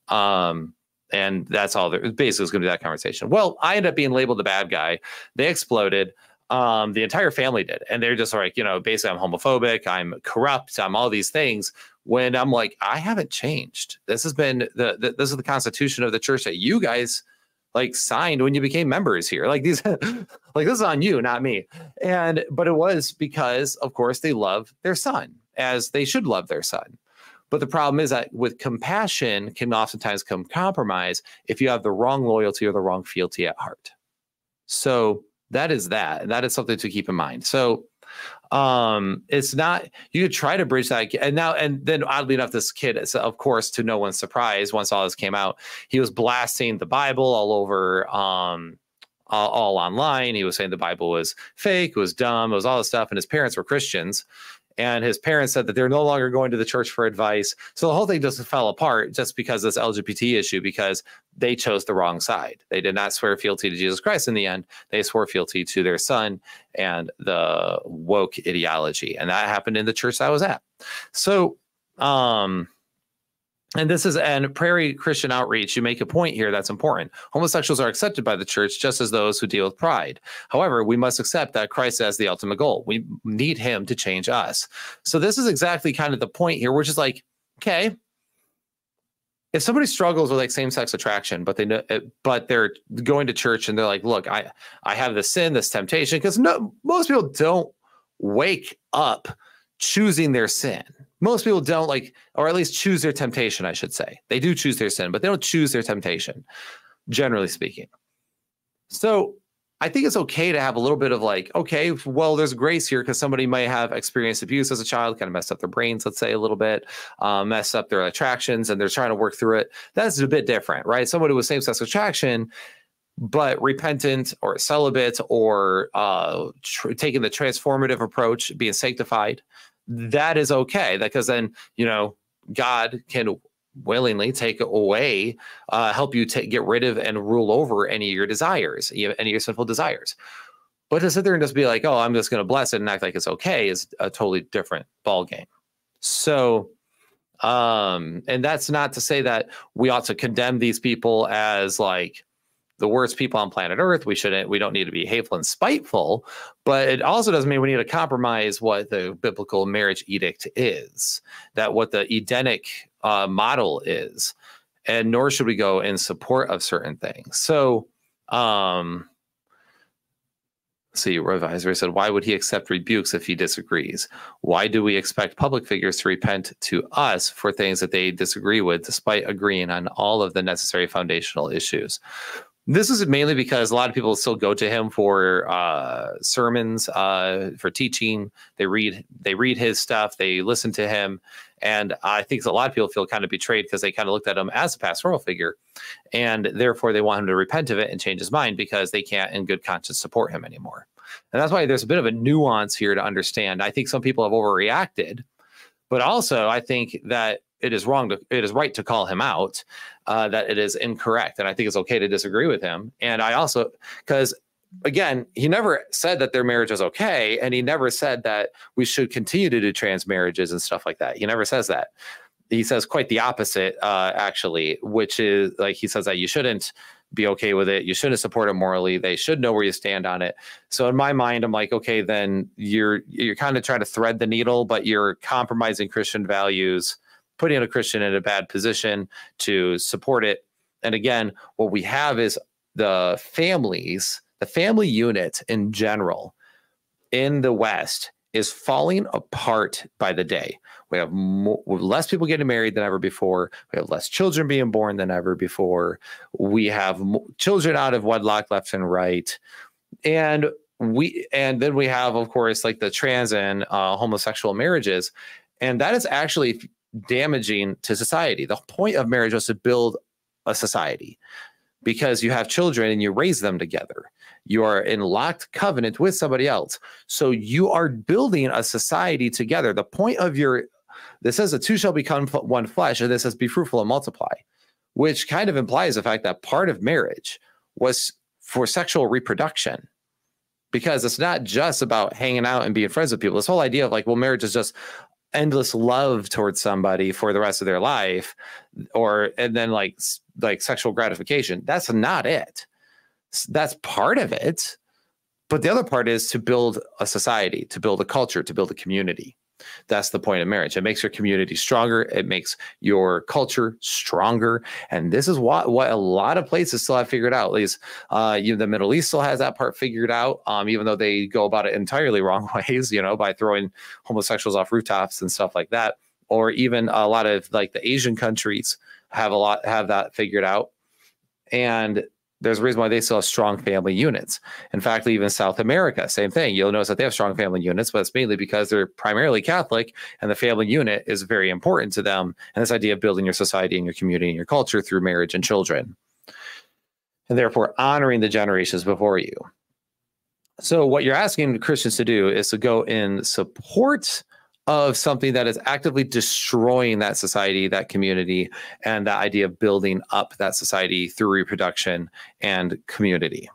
Um, and that's all there basically is going to be that conversation. Well, I ended up being labeled the bad guy. They exploded. Um, the entire family did. And they're just like, you know, basically I'm homophobic, I'm corrupt, I'm all these things. When I'm like, I haven't changed. This has been the, the this is the constitution of the church that you guys like signed when you became members here. Like these like this is on you, not me. And but it was because of course they love their son as they should love their son. But the problem is that with compassion can oftentimes come compromise if you have the wrong loyalty or the wrong fealty at heart. So that is that. And that is something to keep in mind. So um it's not you could try to bridge that and now and then oddly enough this kid is of course to no one's surprise once all this came out he was blasting the bible all over um all, all online he was saying the bible was fake it was dumb it was all this stuff and his parents were christians and his parents said that they're no longer going to the church for advice. So the whole thing just fell apart just because this LGBT issue, because they chose the wrong side. They did not swear fealty to Jesus Christ in the end. They swore fealty to their son and the woke ideology. And that happened in the church I was at. So, um, and this is and prairie christian outreach you make a point here that's important. Homosexuals are accepted by the church just as those who deal with pride. However we must accept that christ has the ultimate goal. We need him to change us. So this is exactly kind of the point here which is like okay if somebody struggles with like same-sex attraction but they know eh, but they're going to church and they're like look i i have this sin this temptation because no most people don't wake up choosing their sin most people don't like, or at least choose their temptation, I should say. They do choose their sin, but they don't choose their temptation, generally speaking. So I think it's okay to have a little bit of like, okay, well, there's grace here because somebody might have experienced abuse as a child, kind of messed up their brains, let's say a little bit, um, messed up their attractions, and they're trying to work through it. That's a bit different, right? Somebody with same sex attraction, but repentant or celibate or uh, tr- taking the transformative approach, being sanctified, that is okay because then you know god can willingly take away uh, help you get rid of and rule over any of your desires any of your sinful desires. But to sit there and just be like oh i'm just going to bless it and act like it's okay is a totally different ball game so um and that's not to say that we ought to condemn these people as like the worst people on planet Earth. We shouldn't, we don't need to be hateful and spiteful, but it also doesn't mean we need to compromise what the biblical marriage edict is, that what the Edenic uh, model is, and nor should we go in support of certain things. So, um, see, Reviser said, why would he accept rebukes if he disagrees? Why do we expect public figures to repent to us for things that they disagree with, despite agreeing on all of the necessary foundational issues? This is mainly because a lot of people still go to him for uh, sermons, uh, for teaching. They read they read his stuff. They listen to him, and I think a lot of people feel kind of betrayed because they kind of looked at him as a pastoral figure, and therefore they want him to repent of it and change his mind because they can't, in good conscience, support him anymore. And that's why there's a bit of a nuance here to understand. I think some people have overreacted, but also I think that it is wrong to it is right to call him out uh, that it is incorrect and i think it's okay to disagree with him. And i also because again he never said that their marriage is okay and he never said that we should continue to do trans marriages and stuff like that. He never says that. He says quite the opposite uh, actually which is like he says that you shouldn't be okay with it you shouldn't support it morally they should know where you stand on it. So in my mind i'm like okay then you're you're kind of trying to thread the needle but you're compromising christian values putting a Christian in a bad position to support it. And again, what we have is the families, the family unit in general in the West is falling apart by the day. We have more, less people getting married than ever before. We have less children being born than ever before. We have children out of wedlock left and right. And we and then we have of course like the trans and uh, homosexual marriages and that is actually damaging to society. The point of marriage was to build a society because you have children and you raise them together. You are in locked covenant with somebody else. So you are building a society together. The point of your this says the two shall become one flesh, and this says be fruitful and multiply, which kind of implies the fact that part of marriage was for sexual reproduction. Because it's not just about hanging out and being friends with people. This whole idea of like, well, marriage is just endless love towards somebody for the rest of their life or and then like like sexual gratification that's not it. That's part of it. But the other part is to build a society to build a culture to build a community that's the point of marriage. It makes your community stronger. It makes your culture stronger. And this is what, what a lot of places still have figured out. At least uh, you know, the Middle East still has that part figured out, um, even though they go about it entirely wrong ways, you know, by throwing homosexuals off rooftops and stuff like that. Or even a lot of like the Asian countries have a lot have that figured out. And there's a reason why they still have strong family units. In fact, even South America, same thing. You'll notice that they have strong family units, but it's mainly because they're primarily Catholic and the family unit is very important to them. And this idea of building your society and your community and your culture through marriage and children. And therefore honoring the generations before you. So, what you're asking Christians to do is to go in support of something that is actively destroying that society, that community, and that idea of building up that society through reproduction and community.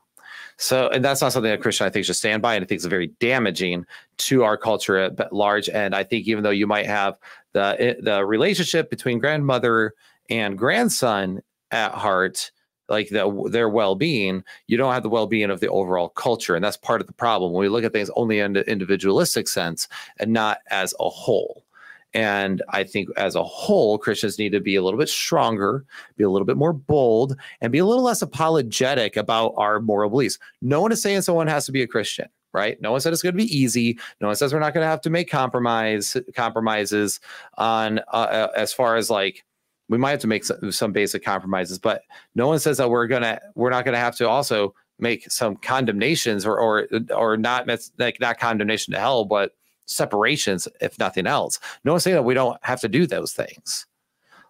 So, and that's not something that Christian I think should stand by, and I think it's very damaging to our culture at large. And I think even though you might have the eh, the relationship between grandmother and grandson at heart, like the, their well-being you don't have the well-being of the overall culture and that's part of the problem when we look at things only in the individualistic sense and not as a whole and i think as a whole christians need to be a little bit stronger be a little bit more bold and be a little less apologetic about our moral beliefs no one is saying someone has to be a christian right? No one said it's going to be easy. No one says we're not going to have to make compromise compromises on uh, uh as far as like we might have to make some, some basic compromises, but no one says that we're gonna we're not gonna have to also make some condemnations or or or not like not condemnation to hell, but separations if nothing else. No one's saying that we don't have to do those things.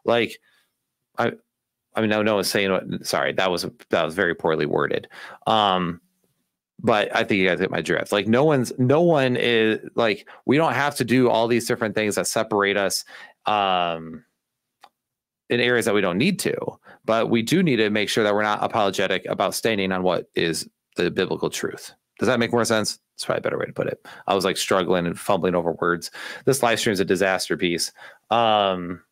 Like I I mean no no one's saying what sorry, that was that was very poorly worded. Um but I think you guys get my drift. Like no one's no one is like we don't have to do all these different things that separate us um in areas that we don't need to, but we do need to make sure that we're not apologetic about standing on what is the biblical truth. Does that make more sense? That's probably a better way to put it. I was like struggling and fumbling over words. This live stream is a disaster piece. Um,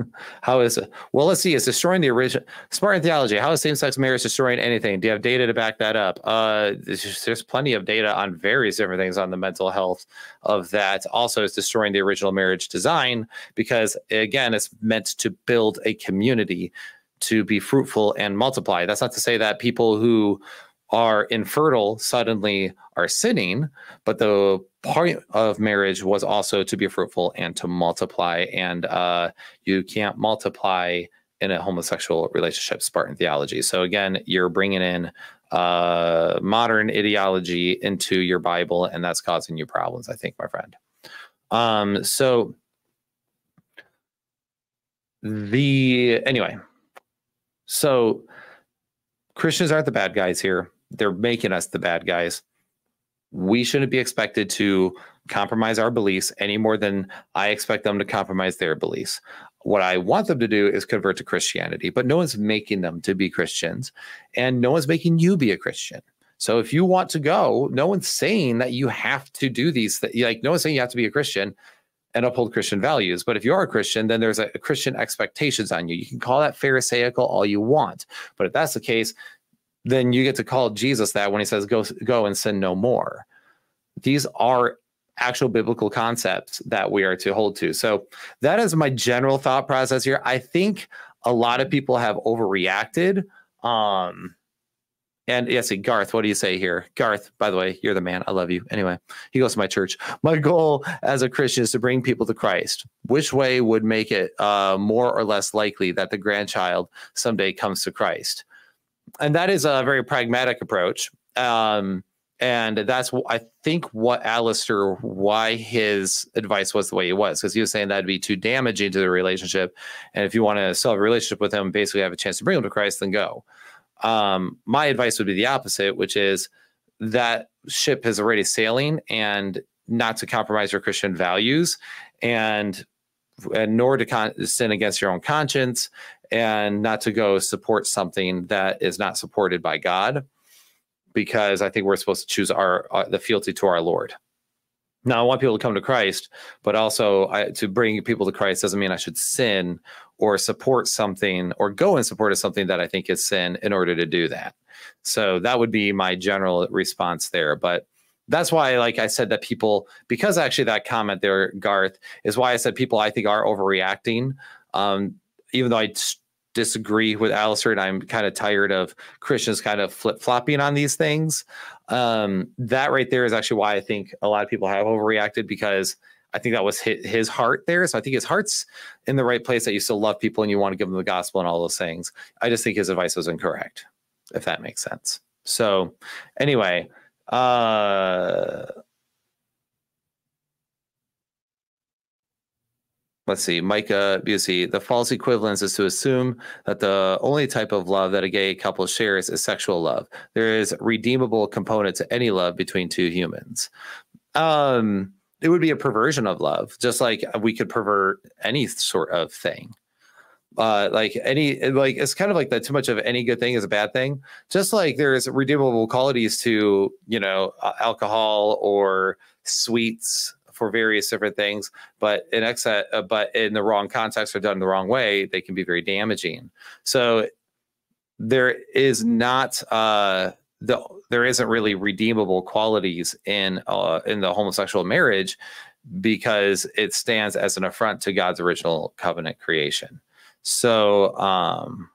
how is it? Well, let's see. It's destroying the original Spartan theology. How is same-sex marriage destroying anything? Do you have data to back that up? Uh, there's, just, there's plenty of data on various different things on the mental health of that. Also, it's destroying the original marriage design because again, it's meant to build a community to be fruitful and multiply. That's not to say that people who are infertile suddenly are sinning, but the part of marriage was also to be fruitful and to multiply. And uh, you can't multiply in a homosexual relationship, Spartan theology. So again, you're bringing in uh, modern ideology into your Bible, and that's causing you problems, I think, my friend. Um, so the anyway, so Christians aren't the bad guys here they're making us the bad guys. We shouldn't be expected to compromise our beliefs any more than I expect them to compromise their beliefs. What I want them to do is convert to Christianity, but no one's making them to be Christians and no one's making you be a Christian. So if you want to go, no one's saying that you have to do these That Like no one's saying you have to be a Christian and uphold Christian values. But if you are a Christian, then there's a, a Christian expectations on you. You can call that Pharisaical all you want. But if that's the case, then you get to call Jesus that when he says go go and sin no more. These are actual biblical concepts that we are to hold to. So that is my general thought process here. I think a lot of people have overreacted. Um and yes, Garth, what do you say here? Garth, by the way, you're the man. I love you. Anyway, he goes to my church. My goal as a Christian is to bring people to Christ. Which way would make it uh, more or less likely that the grandchild someday comes to Christ? And that is a very pragmatic approach. Um, and that's I think what Alistair why his advice was the way it was because he was saying that'd be too damaging to the relationship, and if you want to still have a relationship with him, basically have a chance to bring him to Christ, then go. Um, my advice would be the opposite, which is that ship is already sailing and not to compromise your Christian values and and nor to con- sin against your own conscience and not to go support something that is not supported by God because I think we're supposed to choose our uh, the fealty to our Lord. Now, I want people to come to Christ, but also I, to bring people to Christ doesn't mean I should sin or support something or go in support of something that I think is sin in order to do that. So that would be my general response there. But that's why, like I said, that people, because actually that comment there, Garth, is why I said people I think are overreacting. Um, even though I disagree with Alistair, and I'm kind of tired of Christians kind of flip flopping on these things. Um, that right there is actually why I think a lot of people have overreacted because I think that was his, his heart there. So I think his heart's in the right place that you still love people and you want to give them the gospel and all those things. I just think his advice was incorrect, if that makes sense. So anyway, uh, let's see, Micah Busey, the false equivalence is to assume that the only type of love that a gay couple shares is sexual love. There is redeemable component to any love between two humans. Um, it would be a perversion of love, just like we could pervert any sort of thing. Uh, like any, like it's kind of like that. Too much of any good thing is a bad thing. Just like there's redeemable qualities to you know alcohol or sweets for various different things, but in excess, uh, but in the wrong context or done the wrong way, they can be very damaging. So there is not uh, the there isn't really redeemable qualities in uh, in the homosexual marriage because it stands as an affront to God's original covenant creation. So, um,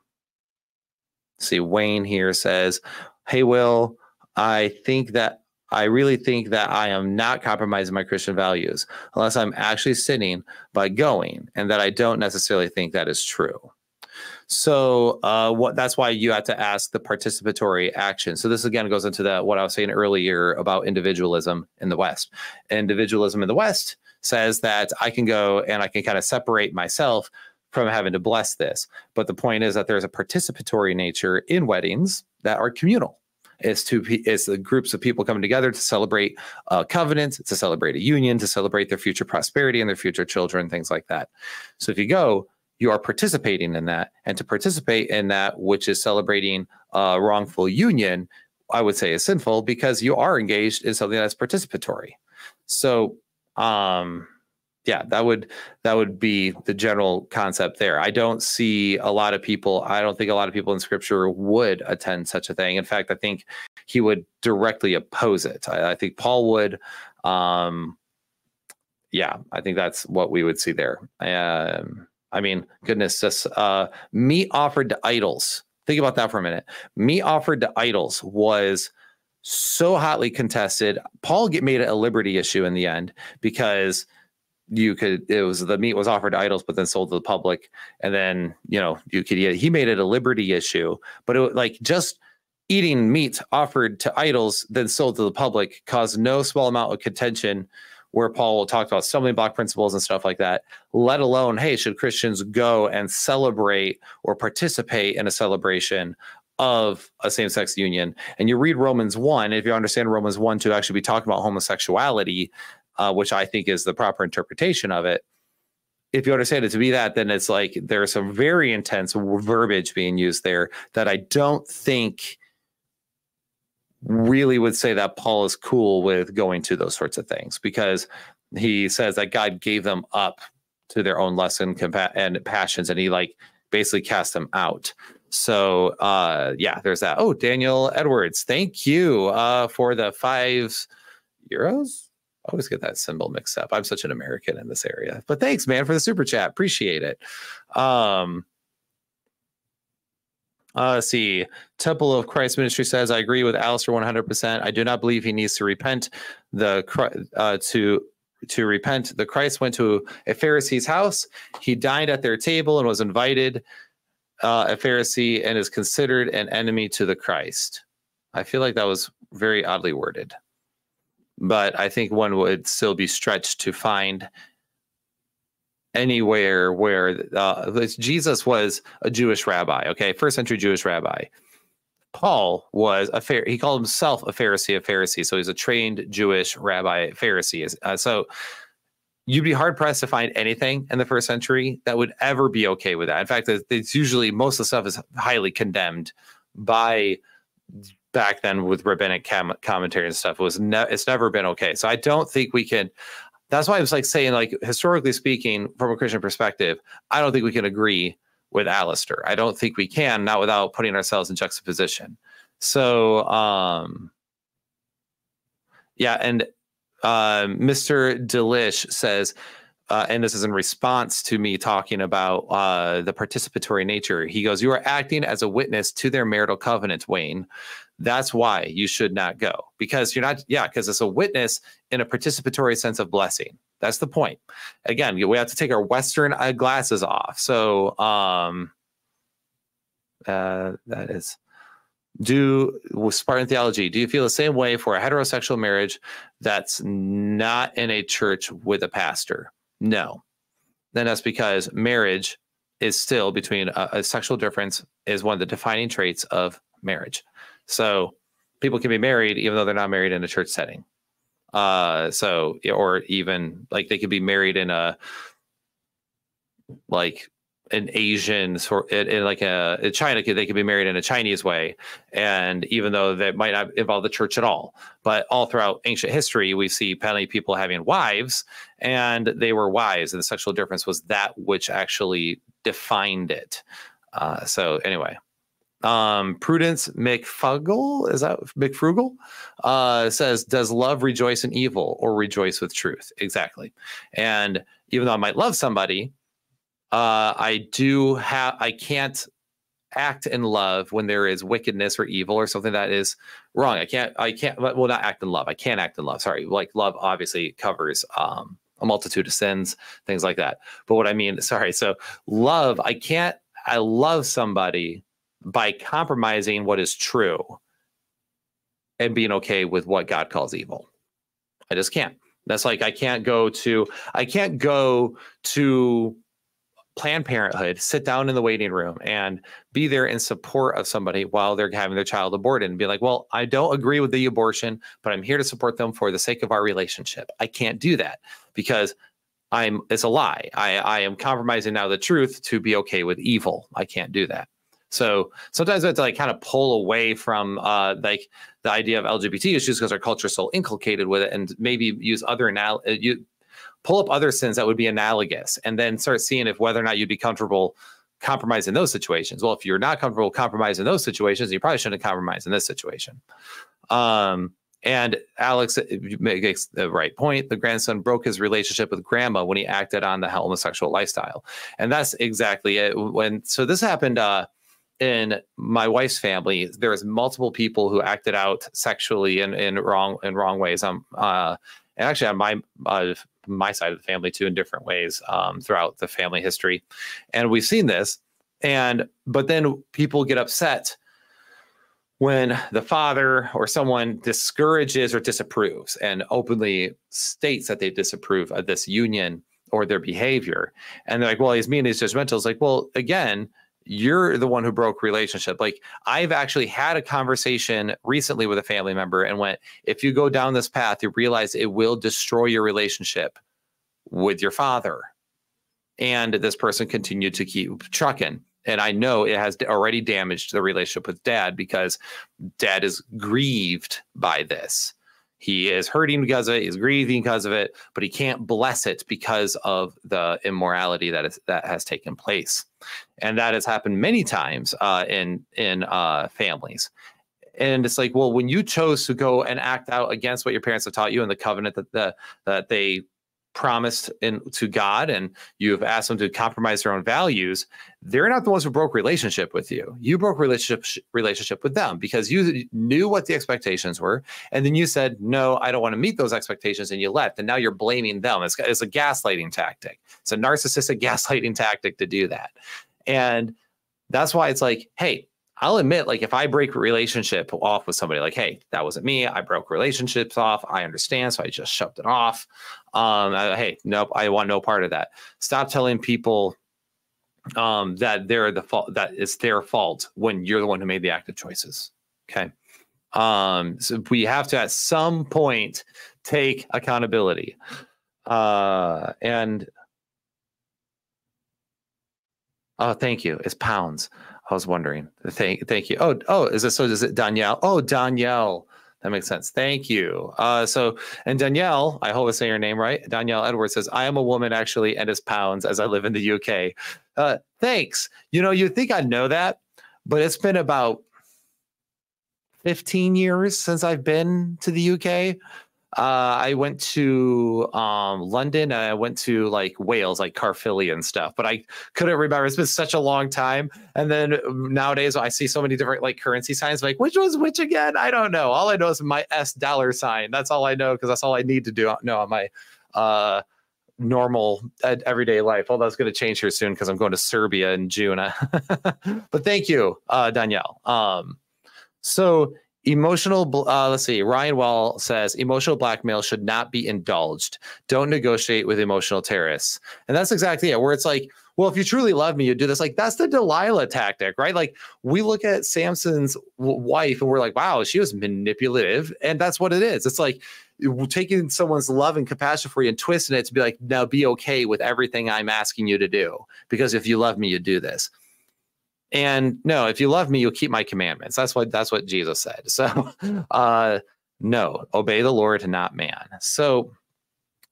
see, Wayne here says, "Hey, Will, I think that I really think that I am not compromising my Christian values unless I'm actually sinning by going, and that I don't necessarily think that is true. So uh, what that's why you have to ask the participatory action. So this again goes into that what I was saying earlier about individualism in the West. Individualism in the West says that I can go and I can kind of separate myself from having to bless this. But the point is that there's a participatory nature in weddings that are communal. It's to it's the groups of people coming together to celebrate a covenant, to celebrate a union, to celebrate their future prosperity and their future children, things like that. So if you go, you are participating in that, and to participate in that, which is celebrating a wrongful union, I would say is sinful because you are engaged in something that's participatory. So, um, yeah, that would that would be the general concept there. I don't see a lot of people. I don't think a lot of people in Scripture would attend such a thing. In fact, I think he would directly oppose it. I, I think Paul would. Um, yeah, I think that's what we would see there. Um, I mean, goodness, just uh, meat offered to idols. Think about that for a minute. Meat offered to idols was so hotly contested. Paul get, made it a liberty issue in the end because you could it was the meat was offered to idols but then sold to the public. And then you know you could he made it a liberty issue but it like just eating meat offered to idols then sold to the public caused no small amount of contention where paul talked talk about stumbling block principles and stuff like that let alone hey should christians go and celebrate or participate in a celebration of a same-sex union? And you read romans 1 if you understand romans 1 to actually be talking about homosexuality uh, which I think is the proper interpretation of it. If you understand it to be that, then it's like there's some very intense verbiage being used there that I don't think really would say that Paul is cool with going to those sorts of things because he says that God gave them up to their own lust and, and passions and he like basically cast them out. So uh yeah, there's that. Oh, Daniel Edwards, thank you uh for the five euros always get that symbol mixed up. I'm such an American in this area. But thanks, man, for the super chat. Appreciate it. Um, uh, see, Temple of Christ Ministry says, I agree with Alistair 100%. I do not believe he needs to repent. The uh, to to repent. The Christ went to a Pharisee's house. He dined at their table and was invited. Uh, a Pharisee and is considered an enemy to the Christ. I feel like that was very oddly worded. But I think one would still be stretched to find anywhere where uh, Jesus was a Jewish rabbi, okay, first century Jewish rabbi. Paul was a fair. He called himself a Pharisee of Pharisees, so he's a trained Jewish rabbi Pharisee. Uh, so you'd be hard pressed to find anything in the first century that would ever be okay with that. In fact, it's usually most of the stuff is highly condemned by back then with rabbinic com- commentary and stuff. Was ne- it's never been okay. So I don't think we can that's why I was like saying, like historically speaking, from a Christian perspective, I don't think we can agree with Alistair. I don't think we can, not without putting ourselves in juxtaposition. So, um, yeah, and uh, Mr. Delish says, uh, and this is in response to me talking about uh, the participatory nature. He goes, "You are acting as a witness to their marital covenant, Wayne. That's why you should not go because you're not, yeah, because it's a witness in a participatory sense of blessing. That's the point. Again, we have to take our Western glasses off. So, um, uh, that is do with Spartan theology, do you feel the same way for a heterosexual marriage that's not in a church with a pastor? No. Then that's because marriage is still between a, a sexual difference is one of the defining traits of marriage. So people can be married even though they're not married in a church setting. Uh, so or even like they could be married in a like an Asian sort in, like a in China they could be married in a Chinese way, and even though that might not involve the church at all, but all throughout ancient history we see plenty of people having wives, and they were wives, and the sexual difference was that which actually defined it. Uh, so anyway, um, Prudence McFuggle, is that McFrugal? Uh, says, Does love rejoice in evil or rejoice with truth? Exactly. And even though I might love somebody, uh, I do have, I can't act in love when there is wickedness or evil or something that is wrong. I can't, I can't, well, not act in love. I can't act in love. Sorry. Like love obviously covers, um, a multitude of sins, things like that. But what I mean, sorry. So love, I can't, I love somebody by compromising what is true and being okay with what God calls evil. I just can't. That's like I can't go to I can't go to Planned Parenthood, sit down in the waiting room and be there in support of somebody while they're having their child aborted and be like, well, I don't agree with the abortion, but I'm here to support them for the sake of our relationship. I can't do that because I'm it's a lie. I, I am compromising now the truth to be okay with evil. I can't do that. So sometimes I have to like kind of pull away from uh, like the idea of LGBT issues because our culture is so inculcated with it, and maybe use other anal- uh, pull up other sins that would be analogous, and then start seeing if whether or not you'd be comfortable compromise in those situations. Well, if you're not comfortable compromise in those situations, you probably shouldn't compromise in this situation. Um, and Alex uh, makes the right point. The grandson broke his relationship with grandma when he acted on the homosexual lifestyle, and that's exactly it. When so this happened. Uh, in my wife's family, there was multiple people who acted out sexually in, in wrong in wrong ways. Um, uh, and actually on my uh, my side of the family too, in different ways um, throughout the family history, and we've seen this. And but then people get upset when the father or someone discourages or disapproves and openly states that they disapprove of this union or their behavior, and they're like, "Well, he's mean, he's judgmental." It's like, well, again you're the one who broke relationship. Like I've actually had a conversation recently with a family member and went, if you go down this path, you realize it will destroy your relationship with your father. And this person continued to keep trucking. And I know it has already damaged the relationship with dad because dad is grieved by this. He is hurting because of it. He's grieving because of it, but he can't bless it because of the immorality that is that has taken place, and that has happened many times uh, in in uh, families. And it's like, well, when you chose to go and act out against what your parents have taught you and the covenant that the, that they promised in to God and you've asked them to compromise their own values, they're not the ones who broke relationship with you. You broke relationship relationship with them because you knew what the expectations were, and then you said, "No, I don't want to meet those expectations," and you left. And now you're blaming them. It's, it's a gaslighting tactic. It's a narcissistic gaslighting tactic to do that, and that's why it's like, hey. I'll admit, like if I break relationship off with somebody, like, hey, that wasn't me. I broke relationships off. I understand, so I just shoved it off. Um, I, hey, nope, I want no part of that. Stop telling people um, that they're the fault. That it's their fault when you're the one who made the active choices. Okay. Um, so we have to at some point take accountability. Uh, and oh, thank you. It's pounds. I was wondering. Thank, thank you. Oh, oh, is it so? Is it Danielle? Oh, Danielle. That makes sense. Thank you. Uh, so, and Danielle, I hope I say your name right. Danielle Edwards says, I am a woman actually, and it's pounds as I live in the UK. Uh, thanks. You know, you think I know that, but it's been about 15 years since I've been to the UK. Uh, I went to um, London. I went to like Wales, like Caerphilly and stuff, but I couldn't remember. It's been such a long time. And then um, nowadays, I see so many different like currency signs. Like, which was which again? I don't know. All I know is my S dollar sign. That's all I know because that's all I need to do. No, on my uh, normal everyday life. Although that's going to change here soon because I'm going to Serbia in June. but thank you, uh, Danielle. Um, so Emotional, uh, let's see. Ryan Wall says emotional blackmail should not be indulged. Don't negotiate with emotional terrorists. And that's exactly it, where it's like, well, if you truly love me, you do this. Like, that's the Delilah tactic, right? Like, we look at Samson's wife and we're like, wow, she was manipulative. And that's what it is. It's like taking someone's love and compassion for you and twisting it to be like, now be okay with everything I'm asking you to do. Because if you love me, you do this. And no, if you love me, you'll keep my commandments. That's what that's what Jesus said. So uh no, obey the Lord and not man. So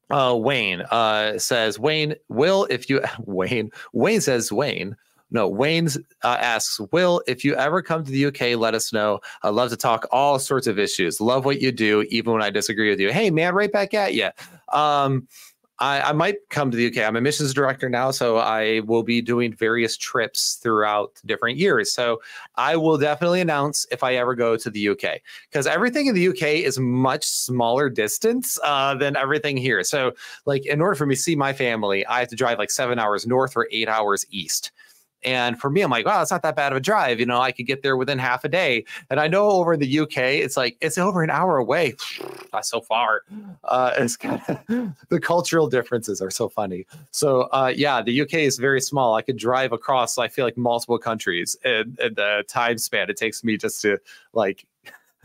uh Wayne uh says Wayne will if you Wayne Wayne says Wayne no, Wayne uh, asks, Will, if you ever come to the UK, let us know. I'd love to talk all sorts of issues. Love what you do, even when I disagree with you. Hey, man, right back at you. Um, I, I, might come to the UK. I'm a missions director now, so I will be doing various trips throughout different years. So I will definitely announce if I ever go to the UK because everything in the UK is much smaller distance uh, than everything here. So, like, in order for me to see my family, I have to drive like seven hours north or eight hours east. And for me, I'm like, wow, it's not that bad of a drive. You know, I could get there within half a day. And I know over in the UK, it's like it's over an hour away. not so far. Uh, it's kind of the cultural differences are so funny. So uh, yeah, the UK is very small. I could drive across. I feel like multiple countries, and, and the time span it takes me just to like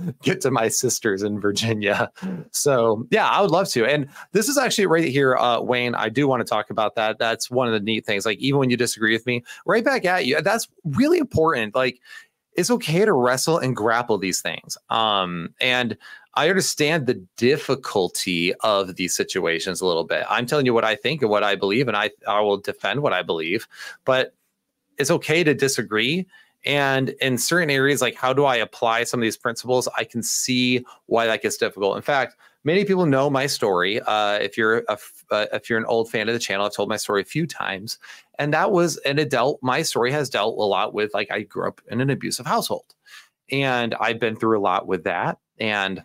get to my sisters in Virginia. So yeah, I would love to. And this is actually right here, uh, Wayne. I do want to talk about that. That's one of the neat things. Like even when you disagree with me, right back at you. That's really important. Like it's okay to wrestle and grapple these things. Um, and I understand the difficulty of these situations a little bit. I'm telling you what I think and what I believe, and I, I will defend what I believe. But it's okay to disagree and in certain areas, like how do I apply some of these principles? I can see why that gets difficult. In fact, many people know my story. Uh, if you're a, uh, if you're an old fan of the channel, I've told my story a few times, and that was an adult. My story has dealt a lot with like I grew up in an abusive household, and I've been through a lot with that. And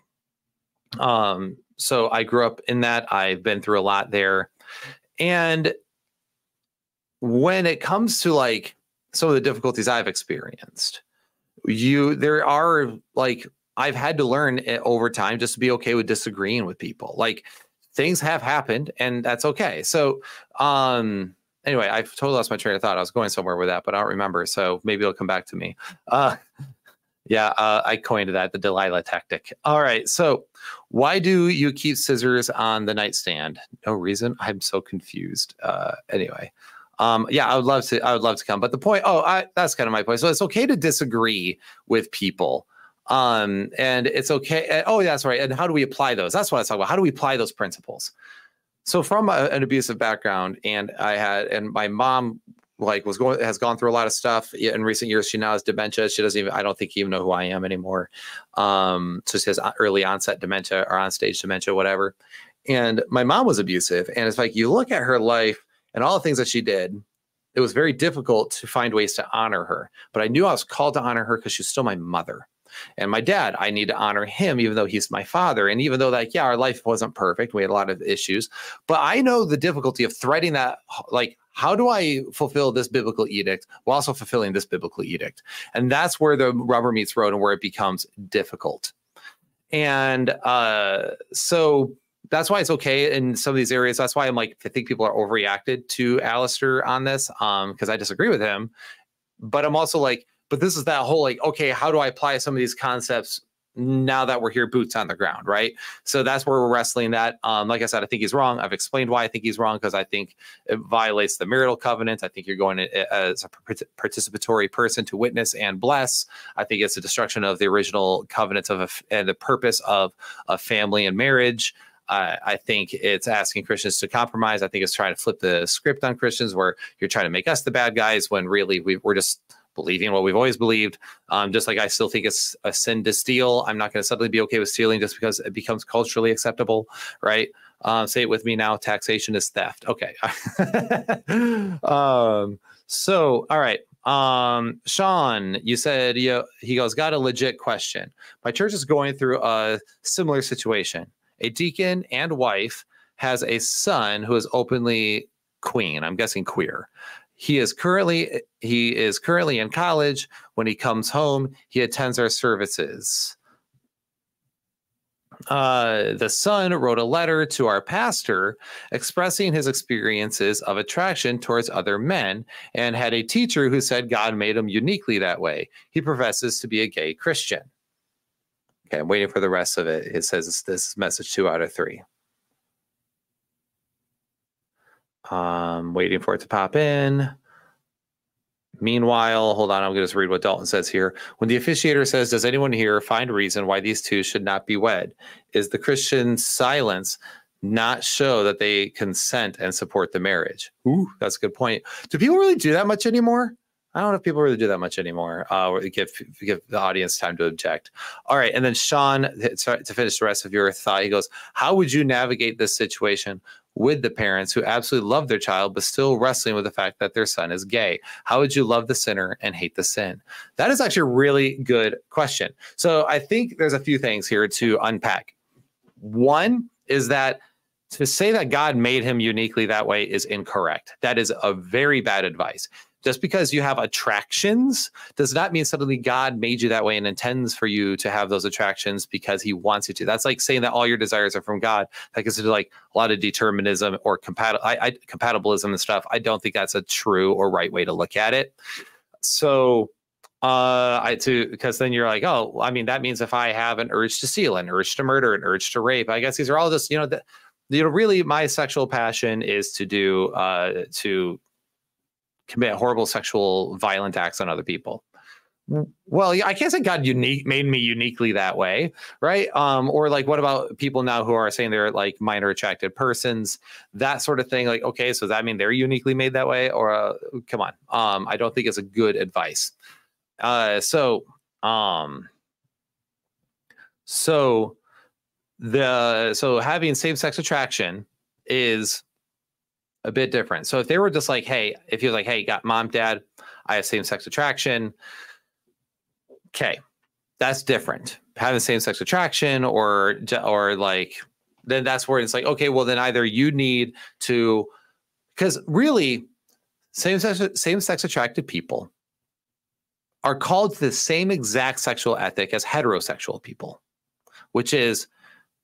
um, so I grew up in that. I've been through a lot there, and when it comes to like some of the difficulties I've experienced. You, there are like, I've had to learn over time just to be okay with disagreeing with people. Like things have happened and that's okay. So, um, anyway, I've totally lost my train of thought. I was going somewhere with that, but I don't remember. So maybe it'll come back to me. Uh, yeah, uh, I coined that the Delilah tactic. All right. So, why do you keep scissors on the nightstand? No reason. I'm so confused. Uh, anyway, um, yeah, I would love to. I would love to come. But the point, oh, I, that's kind of my point. So it's okay to disagree with people, um, and it's okay. Eh, oh, that's right. And how do we apply those? That's what I was talking about. How do we apply those principles? So from a, an abusive background, and I had, and my mom like was going has gone through a lot of stuff in recent years. She now has dementia. She doesn't even. I don't think even know who I am anymore. Um, so she has early onset dementia or on stage dementia, whatever. And my mom was abusive, and it's like you look at her life and all the things that she did, it was very difficult to find ways to honor her. But I knew I was called to honor her because she's still my mother. And my dad, I need to honor him, even though he's my father. And even though, like, yeah, our life wasn't perfect, we had a lot of issues. But I know the difficulty of threading that like how do I fulfill this biblical edict while also fulfilling this biblical edict? And that's where the rubber meets road and where it becomes difficult. And uh, so that's why it's okay in some of these areas. That's why I'm like, I think people are overreacted to Alistair on this because um, I disagree with him. But I'm also like, but this is that whole like, okay, how do I apply some of these concepts now that we're here boots on the ground right? So that's where we're wrestling that. Um like i said i think he's wrong. I've explained why i think he's wrong because i think it violates the marital covenant. I think you're going as a participatory person to witness and bless. I think it's a destruction of the original covenants of a, and the purpose of a family and marriage uh, I think it's asking Christians to compromise. I think it's trying to flip the script on Christians, where you're trying to make us the bad guys when really we, we're just believing what we've always believed. Um, just like I still think it's a sin to steal. I'm not going to suddenly be okay with stealing just because it becomes culturally acceptable, right? Uh, say it with me now. Taxation is theft. Okay. um, so, all right. Um, Sean, you said you, he goes, got a legit question. My church is going through a similar situation. A deacon and wife has a son who is openly queen. I'm guessing queer. He is currently he is currently in college. When he comes home, he attends our services. Uh, the son wrote a letter to our pastor expressing his experiences of attraction towards other men and had a teacher who said God made him uniquely that way. He professes to be a gay Christian. Okay, I'm waiting for the rest of it. It says this message two out of three. Um, waiting for it to pop in. Meanwhile, hold on, I'm going to just read what Dalton says here. When the officiator says, Does anyone here find reason why these two should not be wed? Is the Christian silence not show that they consent and support the marriage? Ooh, that's a good point. Do people really do that much anymore? I don't know if people really do that much anymore. Uh, give give the audience time to object. All right, and then Sean, to finish the rest of your thought, he goes, "How would you navigate this situation with the parents who absolutely love their child but still wrestling with the fact that their son is gay? How would you love the sinner and hate the sin?" That is actually a really good question. So I think there's a few things here to unpack. One is that to say that God made him uniquely that way is incorrect. That is a very bad advice just because you have attractions does not mean suddenly God made you that way and intends for you to have those attractions because he wants you to. That's like saying that all your desires are from God. That gets like a lot of determinism or compat- I, I, compatibilism and stuff. I don't think that's a true or right way to look at it. So uh i to because then you're like oh i mean that means if i have an urge to steal an urge to murder an urge to rape i guess these are all just you know the, you know really my sexual passion is to do uh to commit horrible sexual violent acts on other people. Well i can't say god unique made me uniquely that way right? Um or like what about people now who are saying they're like minor attracted persons that sort of thing like okay so does that mean they're uniquely made that way or uh, come on. Um i don't think it's a good advice. Uh so um so the so having same-sex attraction is a bit different. So if they were just like, hey, if you're like, hey, got mom, dad, I have same sex attraction. Okay, that's different. Having same sex attraction or or like then that's where it's like, okay, well then either you need to because really same sex same sex attracted people are called to the same exact sexual ethic as heterosexual people, which is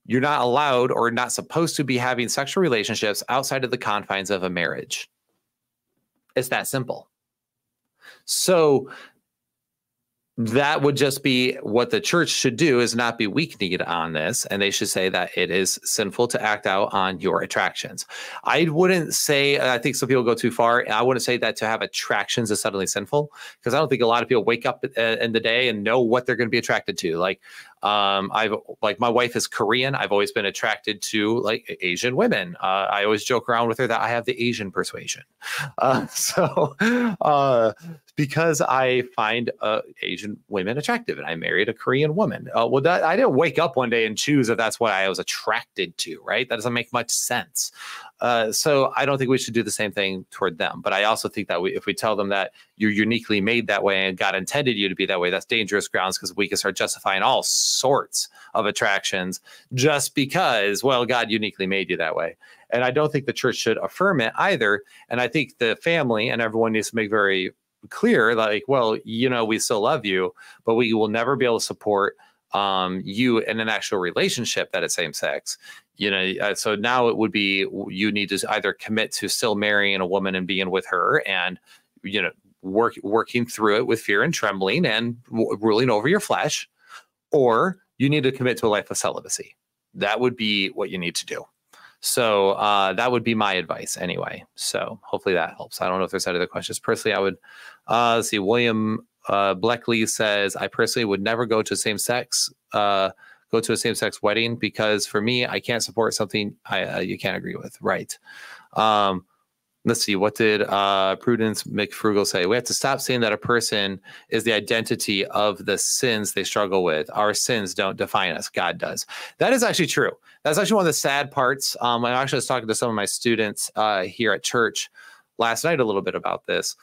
you're not allowed or not supposed to be having sexual relationships outside of the confines of a marriage. It's that simple. So that would just be what the church should do is not be weak-kneed on this and they should say that it is sinful to act out on your attractions i wouldn't say i think some people go too far i wouldn't say that to have attractions is suddenly sinful because i don't think a lot of people wake up uh, in the day and know what they're going to be attracted to like um, I've like my wife is Korean. I've always been attracted to like Asian women. Uh, I always joke around with her that I have the Asian persuasion. Uh, so, uh, because I find uh, Asian women attractive, and I married a Korean woman. Uh, well, that I didn't wake up one day and choose that that's what I was attracted to. Right? That doesn't make much sense. Uh, so I don't think we should do the same thing toward them. But I also think that we, if we tell them that you're uniquely made that way and God intended you to be that way, that's dangerous grounds because we can start justifying all sorts of attractions just because, well, God uniquely made you that way. And I don't think the church should affirm it either. And I think the family and everyone needs to make very clear, like, well, you know, we still love you, but we will never be able to support um, you in an actual relationship that is same sex you know uh, so now it would be you need to either commit to still marrying a woman and being with her and you know work working through it with fear and trembling and ruling over your flesh or you need to commit to a life of celibacy. That would be what you need to do. So uh, that would be my advice anyway. So hopefully that helps. I don't know if there's any other questions. Personally i would uh, see william uh, Bleckley says i personally would never go to same sex uh, go to a same-sex wedding because for me, I can't support something I uh, you can't agree with. Right. Um, let's see. What did uh, Prudence McFrugal say? We have to stop saying that a person is the identity of the sins they struggle with. Our sins don't define us. God does. That is actually true. That's actually one of the sad parts. Um, I actually was talking to some of my students uh, here at church last night a little bit about this.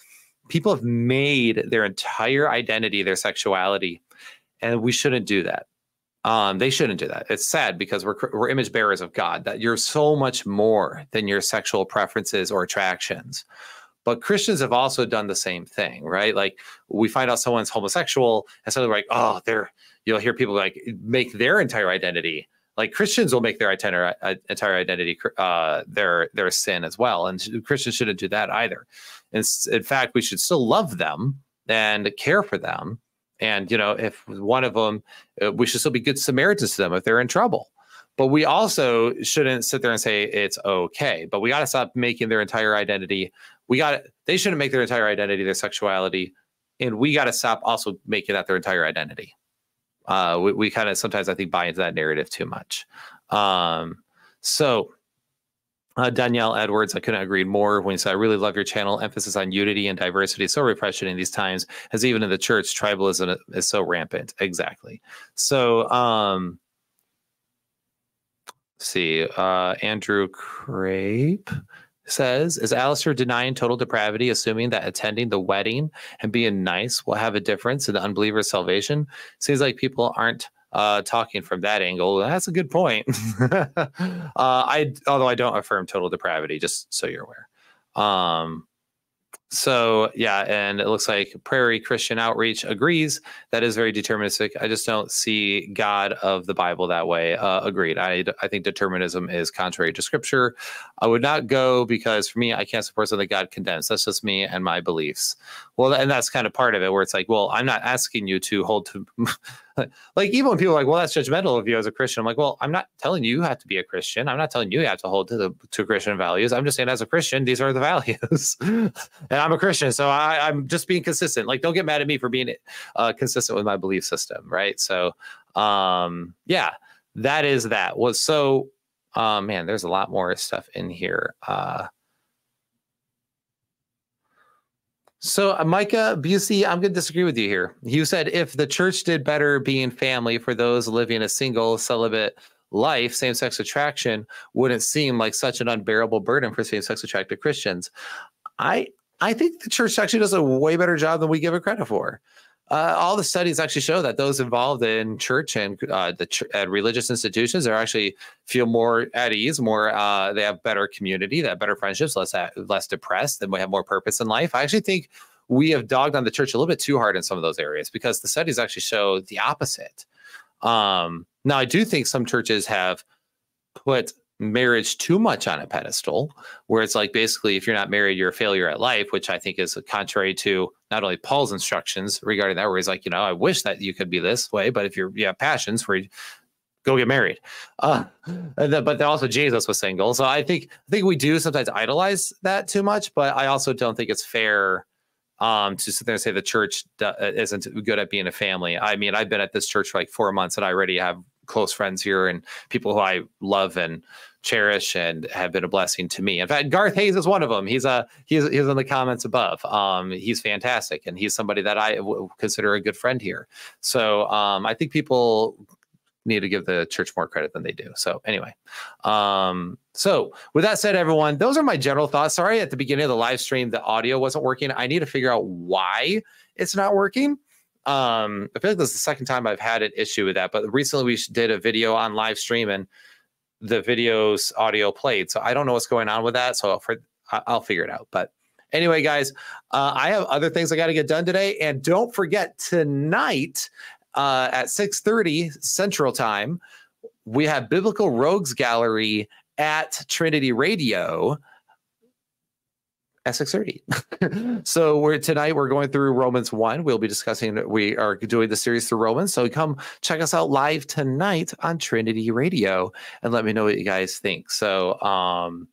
People have made their entire identity their sexuality, and we shouldn't do that. Um, they shouldn't do that. It's sad because we're we're image bearers of God. That you're so much more than your sexual preferences or attractions. But Christians have also done the same thing, right? Like we find out someone's homosexual, and so they're like, oh, they're. You'll hear people like make their entire identity. Like Christians will make their entire uh, entire identity uh, their their sin as well, and Christians shouldn't do that either. In, fact, we should still love them and care for them and you know, if one of them, uh, we should still be good Samaritans to them if they're in trouble. But we also shouldn't sit there and say it's okay. But we got to stop making their entire identity. We got they shouldn't make their entire identity their sexuality, and we got to stop also making that their entire identity. Uh, we, we kind of sometimes I think buy into that narrative too much. Um, so uh, Danielle Edwards, I couldn't agree more when you said, I really love your channel. Emphasis on unity and diversity is so refreshing in these times, as even in the church, tribalism is so rampant. Exactly. So, um, see, uh, Andrew Crape says, Is Alistair denying total depravity, assuming that attending the wedding and being nice will have a difference in the unbeliever's salvation? Seems like people aren't uh, talking from that angle, that's a good point. uh, I although I don't affirm total depravity, just so you're aware. Um, so yeah, and it looks like Prairie Christian Outreach agrees that is very deterministic. I just don't see God of the Bible that way. Uh, agreed. I I think determinism is contrary to Scripture. I would not go because for me, I can't support something God condemns. That's just me and my beliefs. Well, and that's kind of part of it, where it's like, well, I'm not asking you to hold to like even when people are like, well, that's judgmental of you as a Christian. I'm like, well, I'm not telling you you have to be a Christian. I'm not telling you you have to hold to the to Christian values. I'm just saying as a Christian, these are the values. and I'm a Christian. So I, I'm just being consistent. Like, don't get mad at me for being uh, consistent with my belief system. Right. So um yeah, that is that. Was so uh, man, there's a lot more stuff in here. Uh So, uh, Micah Busey, I'm going to disagree with you here. You said if the church did better being family for those living a single celibate life, same sex attraction wouldn't seem like such an unbearable burden for same sex attracted Christians. I I think the church actually does a way better job than we give it credit for. Uh, all the studies actually show that those involved in church and uh, the ch- uh, religious institutions are actually feel more at ease, more uh, they have better community, they have better friendships, less less depressed, and we have more purpose in life. I actually think we have dogged on the church a little bit too hard in some of those areas because the studies actually show the opposite. Um, now, I do think some churches have put marriage too much on a pedestal where it's like basically if you're not married you're a failure at life which i think is contrary to not only paul's instructions regarding that where he's like you know i wish that you could be this way but if you're you have passions where you go get married uh, but also jesus was single so i think i think we do sometimes idolize that too much but i also don't think it's fair um, to sit there and say the church isn't good at being a family. I mean, I've been at this church for like four months and I already have close friends here and people who I love and cherish and have been a blessing to me. In fact, Garth Hayes is one of them. He's a he's he's in the comments above. Um, he's fantastic and he's somebody that I w- consider a good friend here. So um, I think people need to give the church more credit than they do. So anyway, um, so with that said, everyone, those are my general thoughts. Sorry, at the beginning of the live stream, the audio wasn't working. I need to figure out why it's not working. Um, I feel like this is the second time I've had an issue with that. But recently we did a video on live stream and the video's audio played. So I don't know what's going on with that. So for I'll figure it out. But anyway, guys, uh, I have other things I got to get done today, and don't forget tonight uh, at six thirty Central Time, we have Biblical Rogues Gallery at Trinity Radio at 6.30 so we're tonight we're going through romans 1 we'll be discussing we are doing the series through romans. So come check us out live tonight on trinity radio and let me know what you guys think. So um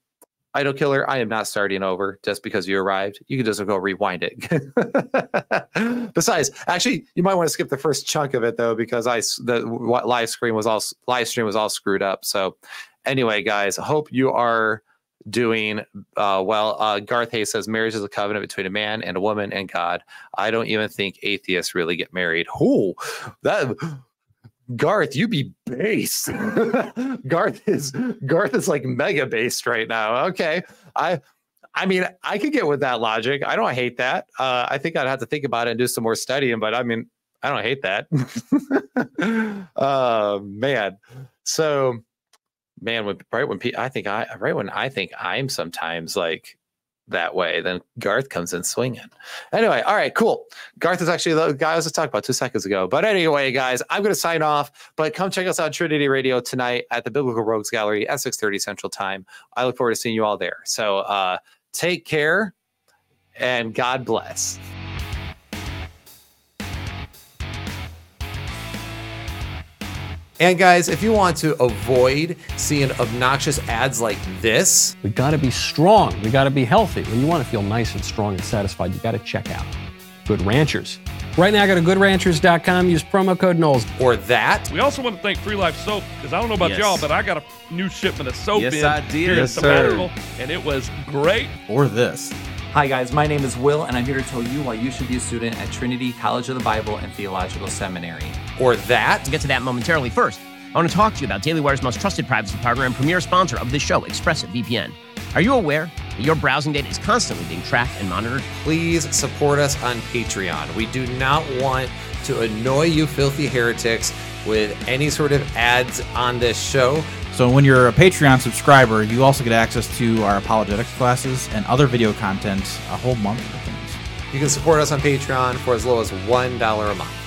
idol killer i am not starting over just because you arrived. You can just go rewind it. Besides actually you might want to skip the first chunk of it though because i the live screen was all live stream was all screwed up. So anyway guys hope you are doing uh, well. Uh, Garth Hayes says marriage is a covenant between a man and a woman and God. I don't even think atheists really get married. Who that Garth, you be base. Garth is Garth is like mega based right now. Okay, I. I mean, I could get with that logic. I don't hate that. Uh, I think I'd have to think about it and do some more studying, but I mean, I don't hate that. uh, man. So, man, when right when I think I right when I think I'm sometimes like that way, then Garth comes in swinging. Anyway, all right, cool. Garth is actually the guy I was just talking about two seconds ago. But anyway, guys, I'm going to sign off. But come check us out Trinity Radio tonight at the Biblical Rogues Gallery at 6:30 Central Time. I look forward to seeing you all there. So uh, take care and God bless. And guys, if you want to avoid seeing obnoxious ads like this, we got to be strong. We got to be healthy. When you want to feel nice and strong and satisfied, you got to check out Good Ranchers. Right now, go to goodranchers.com, use promo code Knowles. Or that. We also want to thank Free Life Soap because I don't know about yes. y'all, but I got a new shipment of soap yes, in I did. here yes, Sabbatical, and it was great. Or this. Hi, guys. My name is Will, and I'm here to tell you why you should be a student at Trinity College of the Bible and Theological Seminary. Or that. We'll get to that momentarily. First, I want to talk to you about Daily Wire's most trusted privacy partner and premier sponsor of this show, ExpressVPN. Are you aware that your browsing data is constantly being tracked and monitored? Please support us on Patreon. We do not want to annoy you filthy heretics with any sort of ads on this show. So when you're a Patreon subscriber, you also get access to our apologetics classes and other video content a whole month. You can support us on Patreon for as low as $1 a month.